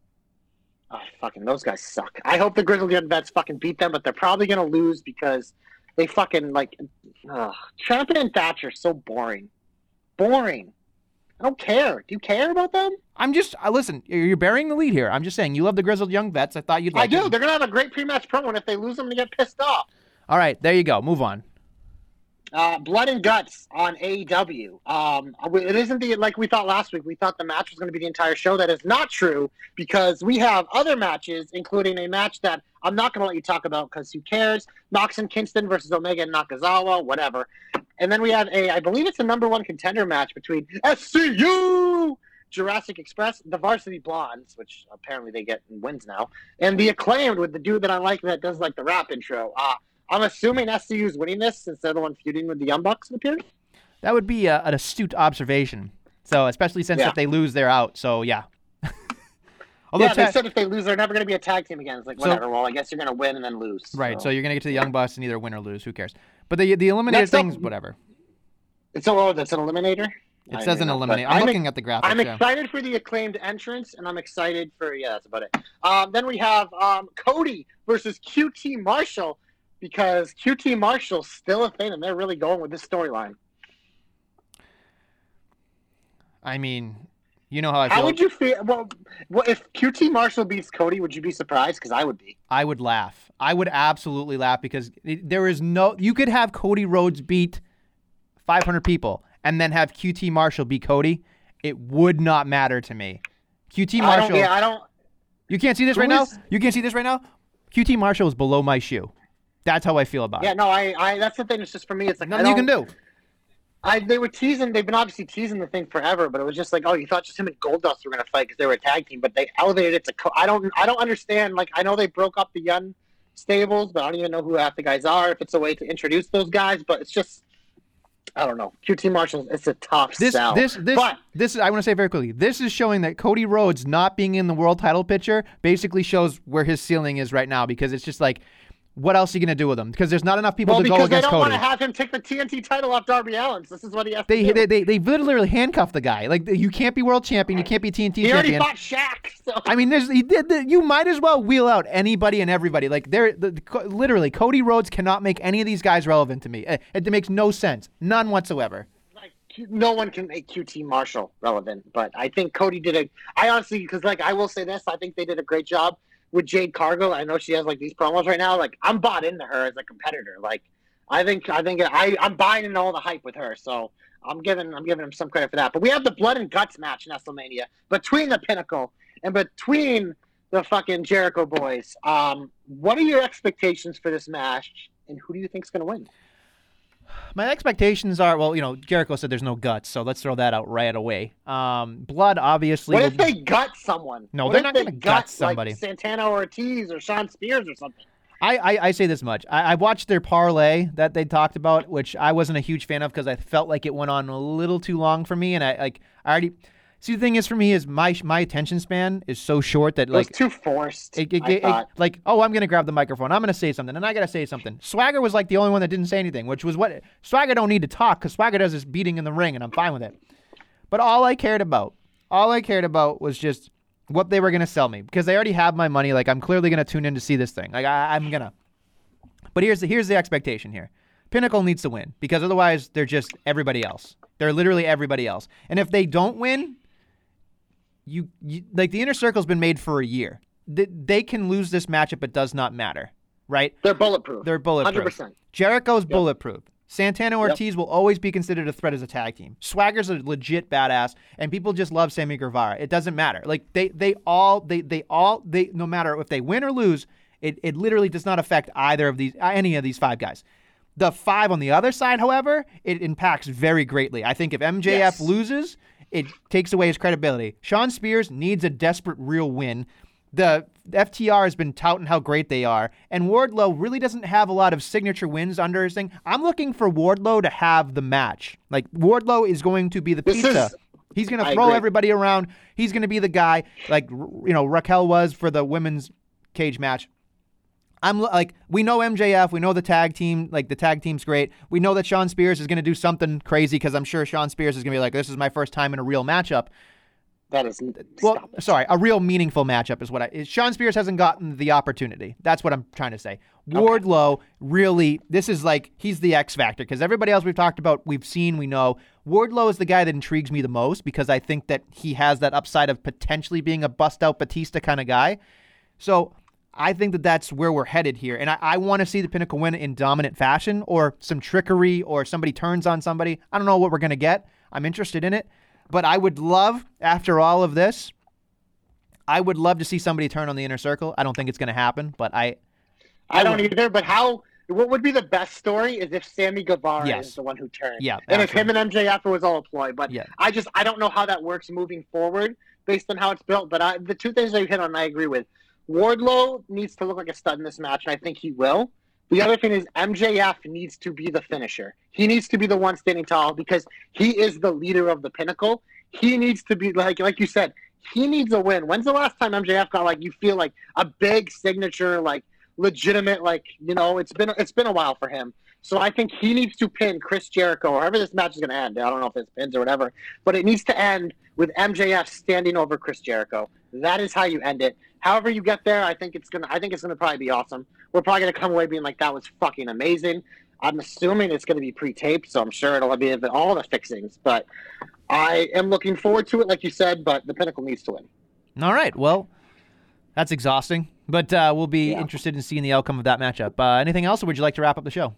Oh, fucking those guys suck. I hope the Grizzled Young Vets fucking beat them, but they're probably gonna lose because they fucking like. Ugh. And Thatcher are so boring, boring. I don't care. Do you care about them? I'm just uh, listen. You're burying the lead here. I'm just saying you love the Grizzled Young Vets. I thought you'd like. I do. it. They're gonna have a great pre-match promo, and if they lose them, they get pissed off. All right, there you go. Move on. Uh, Blood and Guts on AEW. Um, it isn't the like we thought last week. We thought the match was going to be the entire show. That is not true because we have other matches, including a match that I'm not going to let you talk about because who cares? Mox and Kingston versus Omega and Nakazawa, whatever. And then we have a, I believe it's a number one contender match between SCU, Jurassic Express, the Varsity Blondes, which apparently they get wins now, and the Acclaimed with the dude that I like that does like the rap intro. Uh, I'm assuming SCU is winning this since they're the one feuding with the Young Bucks, it appears. That would be a, an astute observation. So especially since Yeah. if they lose, they're out. So yeah. Although yeah, they said if they lose, they're never going to be a tag team again. It's like, So- whatever. well, I guess you're going to win and then lose. right. So So, you're gonna get to the Young Bucks and either win or lose. Who cares? But the the eliminator Next up- things, whatever. it's a, oh, that's an eliminator? It I says an eliminator. I'm, I'm looking at the graphics. I'm yeah. excited for the acclaimed entrance, and I'm excited for yeah, that's about it. Um, then we have um, Cody versus QT Marshall because QT Marshall's still a thing, and they're really going with this storyline. I mean, you know how I feel. How would you feel? Well, well, if QT Marshall beats Cody, would you be surprised? Because I would be. I would laugh. I would absolutely laugh because there is no. You could have Cody Rhodes beat 500 people and then have QT Marshall beat Cody. It would not matter to me. QT I. Marshall. Yeah, I don't. you can't see this right now. You can't see this right now. QT Marshall is below my shoe. That's how I feel about Yeah, it. Yeah, no, I, I. That's the thing. It's just for me. It's like Nothing you can don't- I they were teasing. They've been obviously teasing the thing forever, but it was just like, oh, you thought just him and Goldust were gonna fight because they were a tag team, but they elevated it to. Co- I don't. I don't understand. Like, I know they broke up the young stables, but I don't even know who half the guys are. If it's a way to introduce those guys, but it's just. I don't know. QT Marshall. It's a tough This, sell. this, this, But- this. is- I want to say very quickly. This is showing that Cody Rhodes not being in the world title picture basically shows where his ceiling is right now because it's just like, what else are you gonna do with him? Because there's not enough people well, to go against Cody. because they don't want to have him take the TNT title off Darby Allin. This is what he has They, to do. they, they, they literally handcuffed the guy. Like you can't be world champion, you can't be TNT he already fought Shaq. So. I mean, there's he did. The, you might as well wheel out anybody and everybody. Like there, the, the- literally, Cody Rhodes cannot make any of these guys relevant to me. It, it makes no sense, none whatsoever. like no one can make QT Marshall relevant, but I think Cody did a. I honestly, because like I will say this, I think they did a great job with Jade Cargill, I know she has like these promos right now. Like I'm bought into her as a competitor. Like I think I think I I'm buying into all the hype with her. So I'm giving I'm giving him some credit for that. But we have the blood and guts match in WrestleMania between the Pinnacle and between the fucking Jericho boys. Um, what are your expectations for this match, and who do you think's going to win? My expectations are well, you know, Jericho said there's no guts, so let's throw that out right away. Um, blood, obviously. What if they gut someone? No, What they're not they gonna gut somebody. Like Santana Ortiz or Shawn Spears or something. I, I, I say this much. I, I watched their parlay that they talked about, which I wasn't a huge fan of because I felt like it went on a little too long for me, and I like I already. See, the thing is for me is my my attention span is so short that It like too forced. it, it, it- like oh I'm gonna grab the microphone, I'm gonna say something, and I gotta say something. Swagger was like the only one that didn't say anything, which was what Swagger don't need to talk because Swagger does his beating in the ring, and I'm fine with it. But all I cared about, all I cared about was just what they were gonna sell me because they already have my money. Like I'm clearly gonna tune in to see this thing. Like I, I'm gonna. But here's the here's the expectation here. Pinnacle needs to win because otherwise they're just everybody else. They're literally everybody else. And if they don't win, you, you like the inner circle's been made for a year. They, they can lose this matchup. It does not matter, right? They're bulletproof. They're bulletproof. 100%. Jericho's bulletproof. Santana Ortiz will always be considered a threat as a tag team. Swagger's a legit badass, and people just love Sammy Guevara. It doesn't matter. Like they, they all, they, they all, they. No matter if they win or lose, it, it literally does not affect either of these, any of these five guys. The five on the other side, however, it impacts very greatly. I think if MJF Yes. loses, it takes away his credibility. Shawn Spears needs a desperate real win. The FTR has been touting how great they are, and Wardlow really doesn't have a lot of signature wins under his thing. I'm looking for Wardlow to have the match. Like Wardlow is going to be the This pizza. is- He's going to throw everybody around. He's going to be the guy, like you know Raquel was for the women's cage match. I'm like, we know MJF, we know the tag team, like the tag team's great. We know that Shawn Spears is going to do something crazy because I'm sure Shawn Spears is going to be like, this is my first time in a real matchup. That is. Well, sorry, a real meaningful matchup is what I. is- Shawn Spears hasn't gotten the opportunity. That's what I'm trying to say. Wardlow really, this is like he's the X factor because everybody else we've talked about, we've seen, we know. Wardlow is the guy that intrigues me the most because I think that he has that upside of potentially being a bust out Batista kind of guy. So I think that that's where we're headed here, and I, I want to see the Pinnacle win in dominant fashion or some trickery or somebody turns on somebody. I don't know what we're gonna get. I'm interested in it, but I would love after all of this. I would love to see somebody turn on the inner circle. I don't think it's going to happen, but I I don't would. either. But how? What would be the best story is if Sammy Guevara Yes. is the one who turned. Yeah, And if him and MJF was all a ploy. But Yeah. I just I don't know how that works moving forward based on how it's built. But I, the two things that you hit on, I agree with. Wardlow needs to look like a stud in this match, and I think he will. The other thing is MJF needs to be the finisher. He needs to be the one standing tall because he is the leader of the pinnacle. He needs to be like like you said. He needs a win. When's the last time MJF got like you feel like a big signature, like legitimate, like you know, it's been it's been a while for him. So I think he needs to pin Chris Jericho, or however this match is going to end. I don't know if it's pins or whatever, but it needs to end with MJF standing over Chris Jericho. That is how you end it. However you get there, I think it's gonna. I think it's gonna probably be awesome. We're probably gonna come away being like, "That was fucking amazing." I'm assuming it's gonna be pre-taped, so I'm sure it'll be all the fixings. But I am looking forward to it, like you said. But the Pinnacle needs to win. All right. Well, that's exhausting, but uh, we'll be Yeah. interested in seeing the outcome of that matchup. Uh, anything else, or would you like to wrap up the show?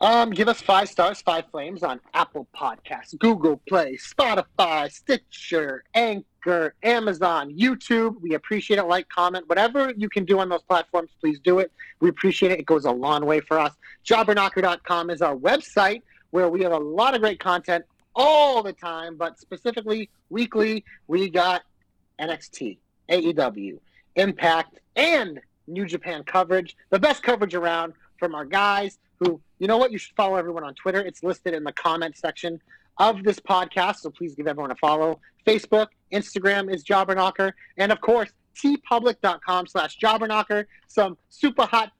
Um, give us five stars, five flames on Apple Podcasts, Google Play, Spotify, Stitcher, Anchor, Amazon, YouTube. We appreciate it. Like, comment, whatever you can do on those platforms, please do it. We appreciate it. It goes a long way for us. Jobberknocker.com is our website where we have a lot of great content all the time, but specifically weekly, we got NXT, AEW, Impact, and New Japan coverage. The best coverage around from our guys who, you know what, you should follow everyone on Twitter. It's listed in the comment section of this podcast, so please give everyone a follow. Facebook, Instagram is Jobberknocker, and of course, teepublic.com slash Jobberknocker. Some super hot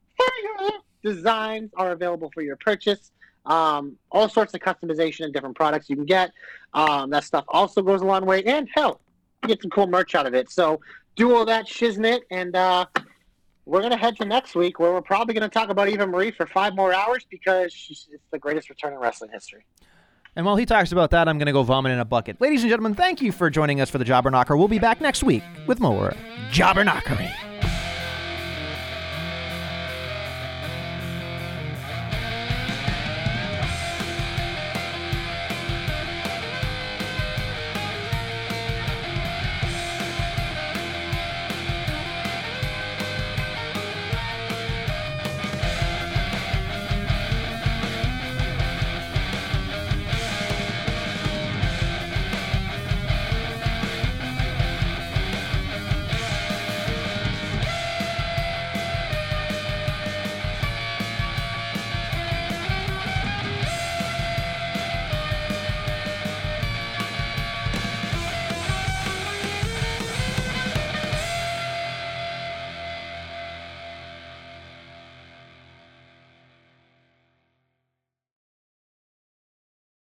designs are available for your purchase. Um, all sorts of customization and different products you can get. Um, that stuff also goes a long way, and hell, get some cool merch out of it. So do all that shiznit, and uh, we're gonna head to next week, where we're probably gonna talk about Eva Marie for five more hours because she's, it's the greatest return in wrestling history. And while he talks about that, I'm going to go vomit in a bucket. Ladies and gentlemen, thank you for joining us for the Jobber Knocker. We'll be back next week with more Jobber Knockery.